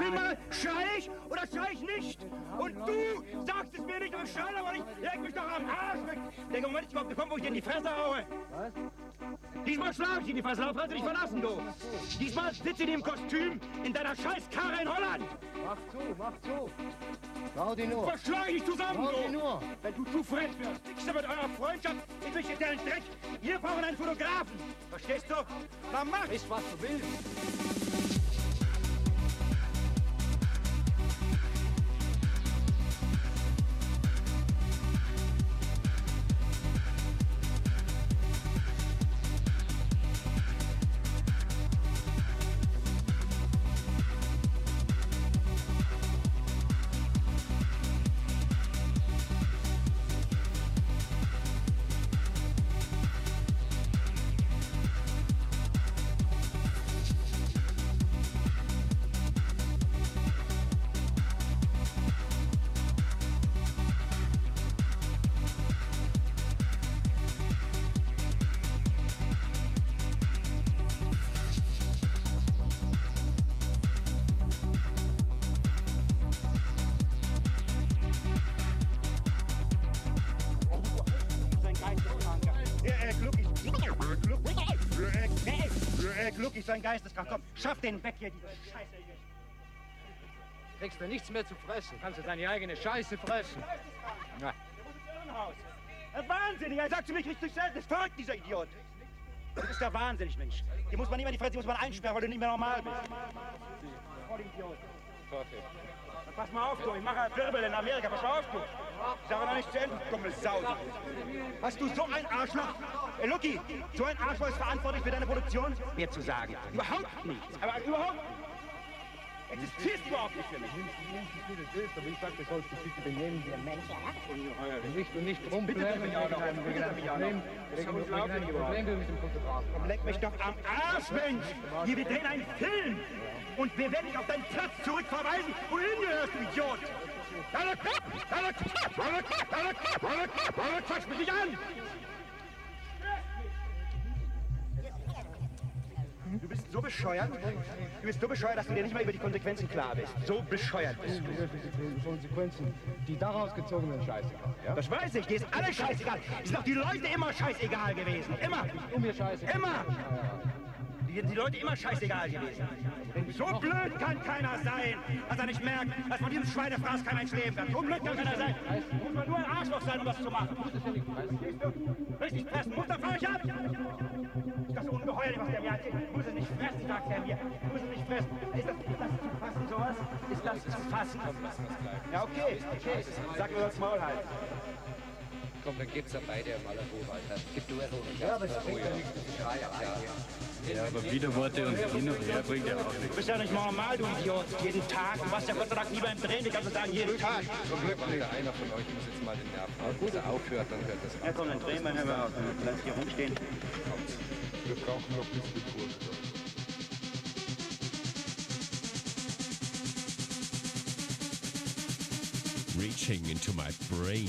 Film mal schrei ich oder Scheich nicht. Und du sagst es mir nicht, aber schade, aber nicht. Leg mich doch am Arsch weg. Der Moment ist überhaupt gekommen, wo ich dir in die Fresse haue. Was? Diesmal schlag ich in die Fresse, darauf kannst du dich verlassen, du. Diesmal sitzt in dem Kostüm in deiner Scheißkarre in Holland. Mach zu, mach zu. Trau dir nur. Verschlag dich zusammen, du. dir nur. Wenn du zu frech wirst, nix mit eurer Freundschaft mich in den Dreck. Wir brauchen einen Fotografen. Verstehst du? Na mach. Ist was du willst. Du nichts mehr zu fressen. Kannst du deine eigene Scheiße fressen. Na. Irrenhaus. Er ist wahnsinnig. Er sagt zu mir, kriegst du selbst. Das ist verrückt, dieser Idiot. Du bist ja wahnsinnig, Mensch. Die muss man nicht mehr die Fresse, die muss man einsperren, weil du nicht mehr normal bist. Voll Idiot. Dann pass mal auf, du. Ich mache Wirbel in Amerika. Pass mal auf, du. Ich sage noch nicht zu Ende, dumme Sau. Hast du so ein Arschloch? Äh, Lucky, so ein Arschloch ist verantwortlich für deine Produktion? Mir zu sagen. Überhaupt nichts. Aber überhaupt Existierst überhaupt nicht für mich. Aber ich sag, du sollst dich bitte benehmen wie ein Mensch. Und nicht, und nicht Bitte rumbleiben mich auch noch. wegen einem Bitte einem mich auch Problem, noch. Das ist unglaublich. Problem mit dem. Komm, leck mich doch am Arsch, Mensch! Hier, wir drehen einen Film! Und wir werden dich auf deinen Platz zurückverweisen! Wohin gehörst du, Idiot? Deine Kopf! Deine Kopf! Deine Kopf! Deine Kopf! Deine Kopf! Deine Kopf! mich nicht an! So bescheuert. Du bist so bescheuert, dass du dir nicht mal über die Konsequenzen klar bist. So bescheuert bist du. Die Konsequenzen, die daraus gezogen sind, scheißegal. Ja? Das weiß ich, dir ist alles scheißegal. Die sind doch die Leute immer scheißegal gewesen. Immer. Um mir scheißegal. Immer. Die sind die Leute immer scheißegal gewesen. So blöd kann keiner sein, dass er nicht merkt, dass von diesem Schweinefraß kein Mensch leben kann. So blöd kann keiner sein. Muss man nur ein Arschloch sein, um das zu machen. Richtig fressen. Muss, ich ab. Ist das ungeheuerlich, was der mir erzählt? Du musst es nicht fressen, sagt er mir. Du musst es nicht fressen. Ist das, ist das zu fassen, sowas? Ist das zu fassen? Ja, okay. okay. Sag mir das Maul halt. Komm, dann gibt's ja beide mal eine Ruhe, Alter. Gib du eine Ruhe. Ja, aber es bringt ja nichts, das Schreien. Ja. aber Widerworte und hin und her bringt ja auch Du nichts. bist ja nicht normal, du Idiot. Jeden Tag. Du warst ja Gott sei Dank nie beim Drehen. Ich kann so sagen, jeden Tag. Zum Glück der einer von euch muss jetzt mal den Nerv haben. Wenn er aufhört, dann hört das Ja, komm, dann drehen wir, wir auf. Dann lass hier rumstehen. Wir brauchen noch ein bisschen Kurve. Reaching into my brain.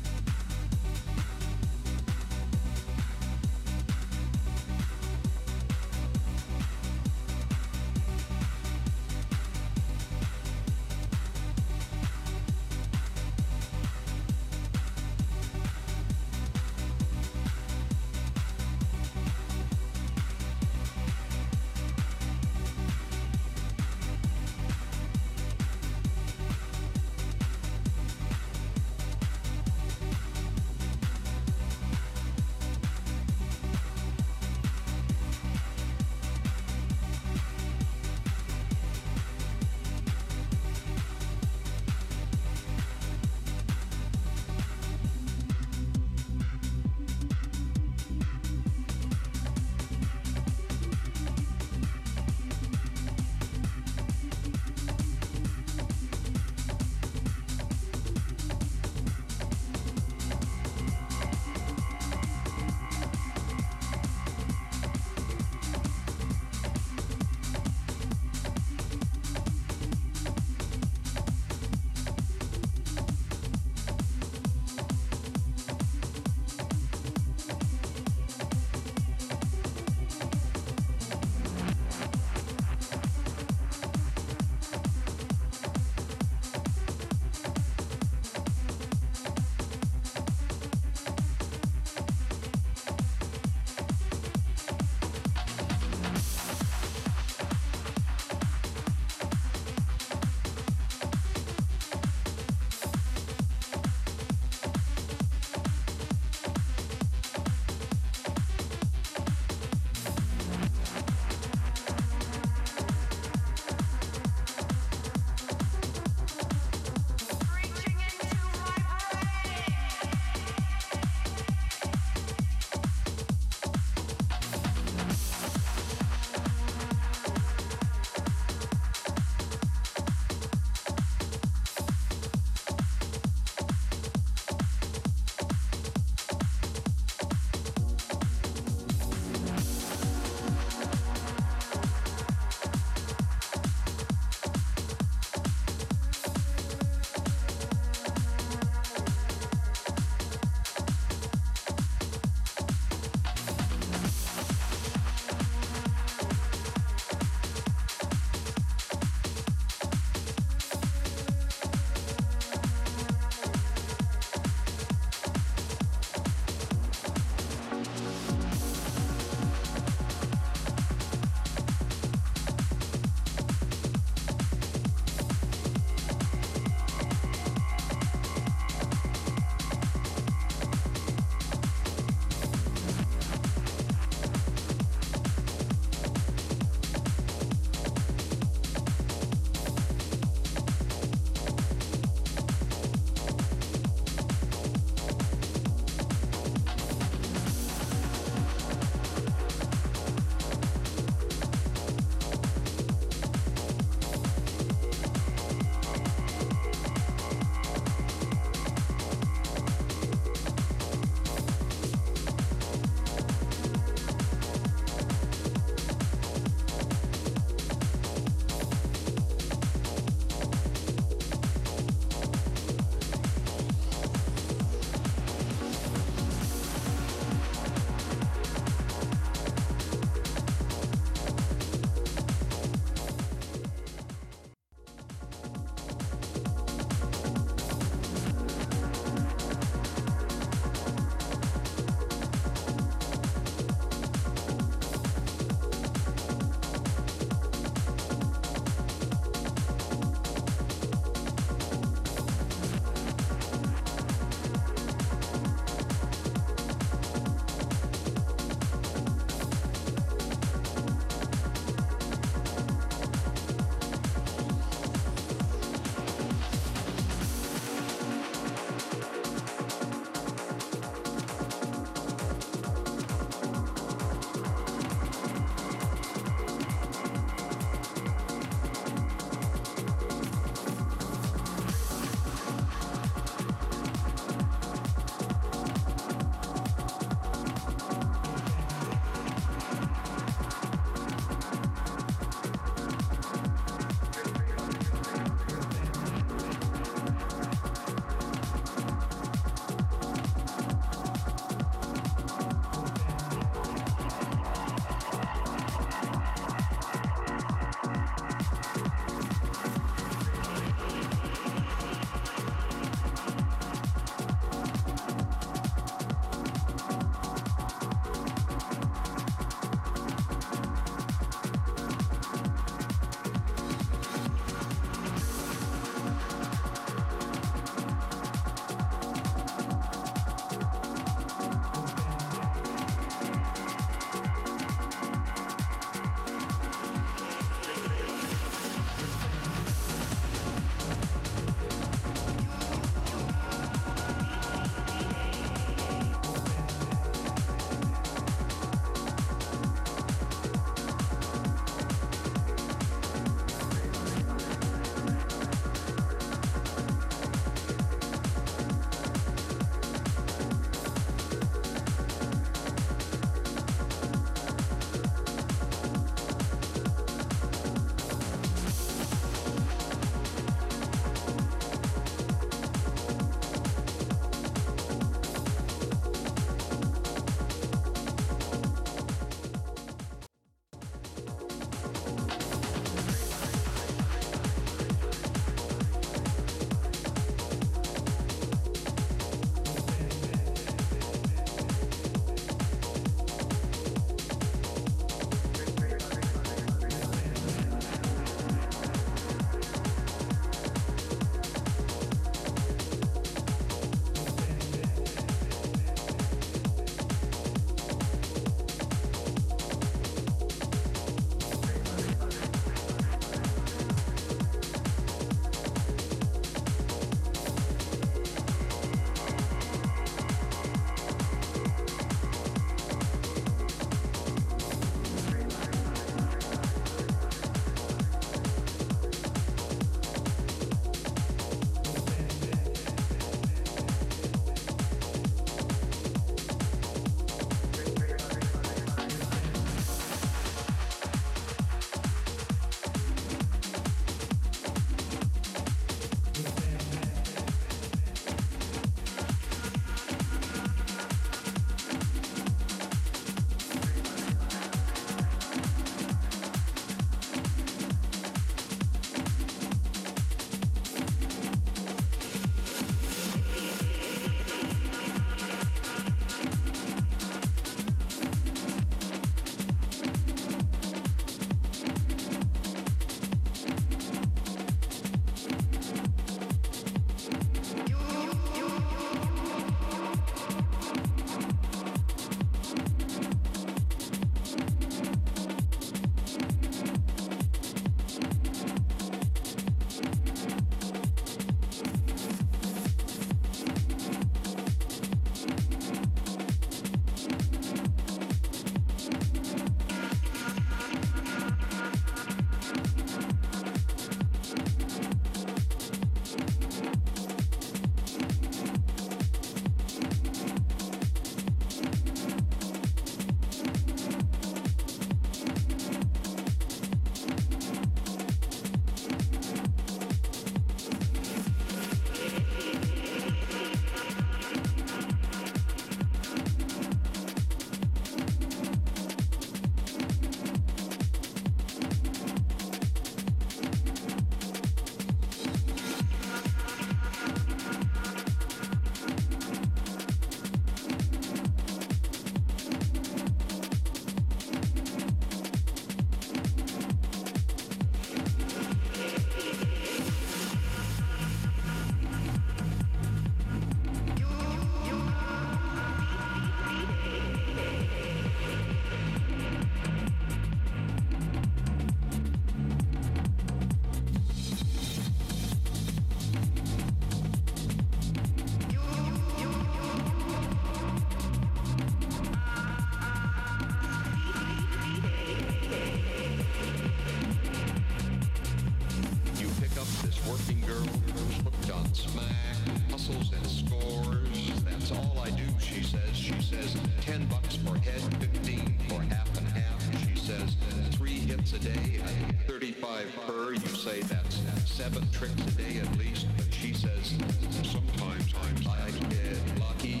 tricks a day at least, but she says sometimes I get lucky.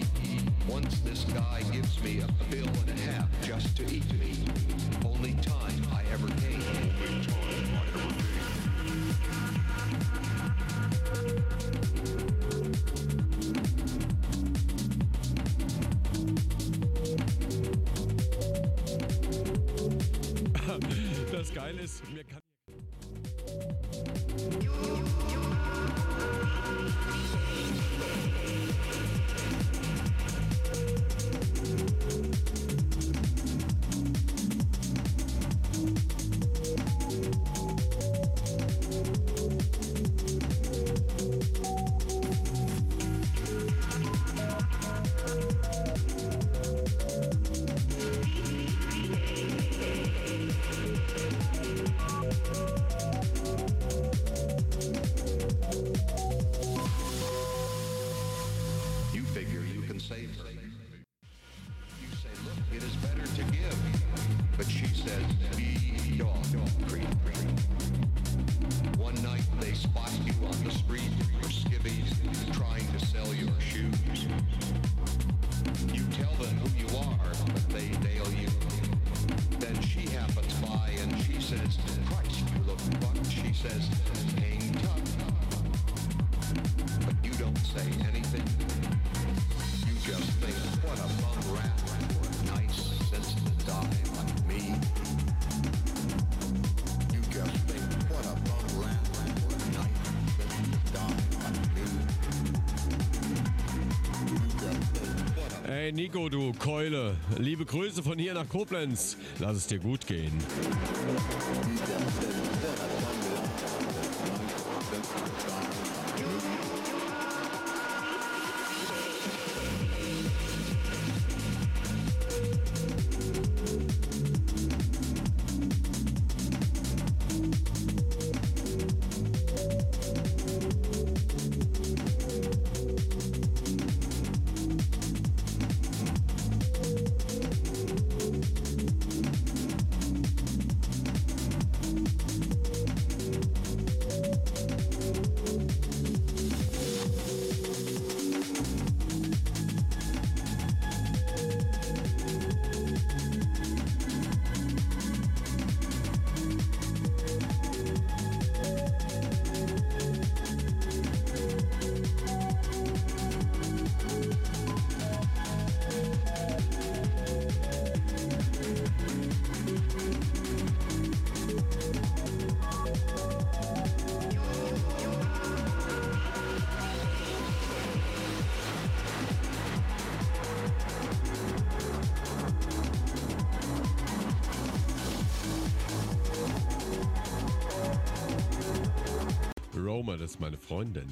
Once this guy gives me a bill and a half just to eat me. Only time I ever gave. Das Geile ist, Nico, du Keule, liebe Grüße von hier nach Koblenz. Lass es dir gut gehen. das ist meine Freundin.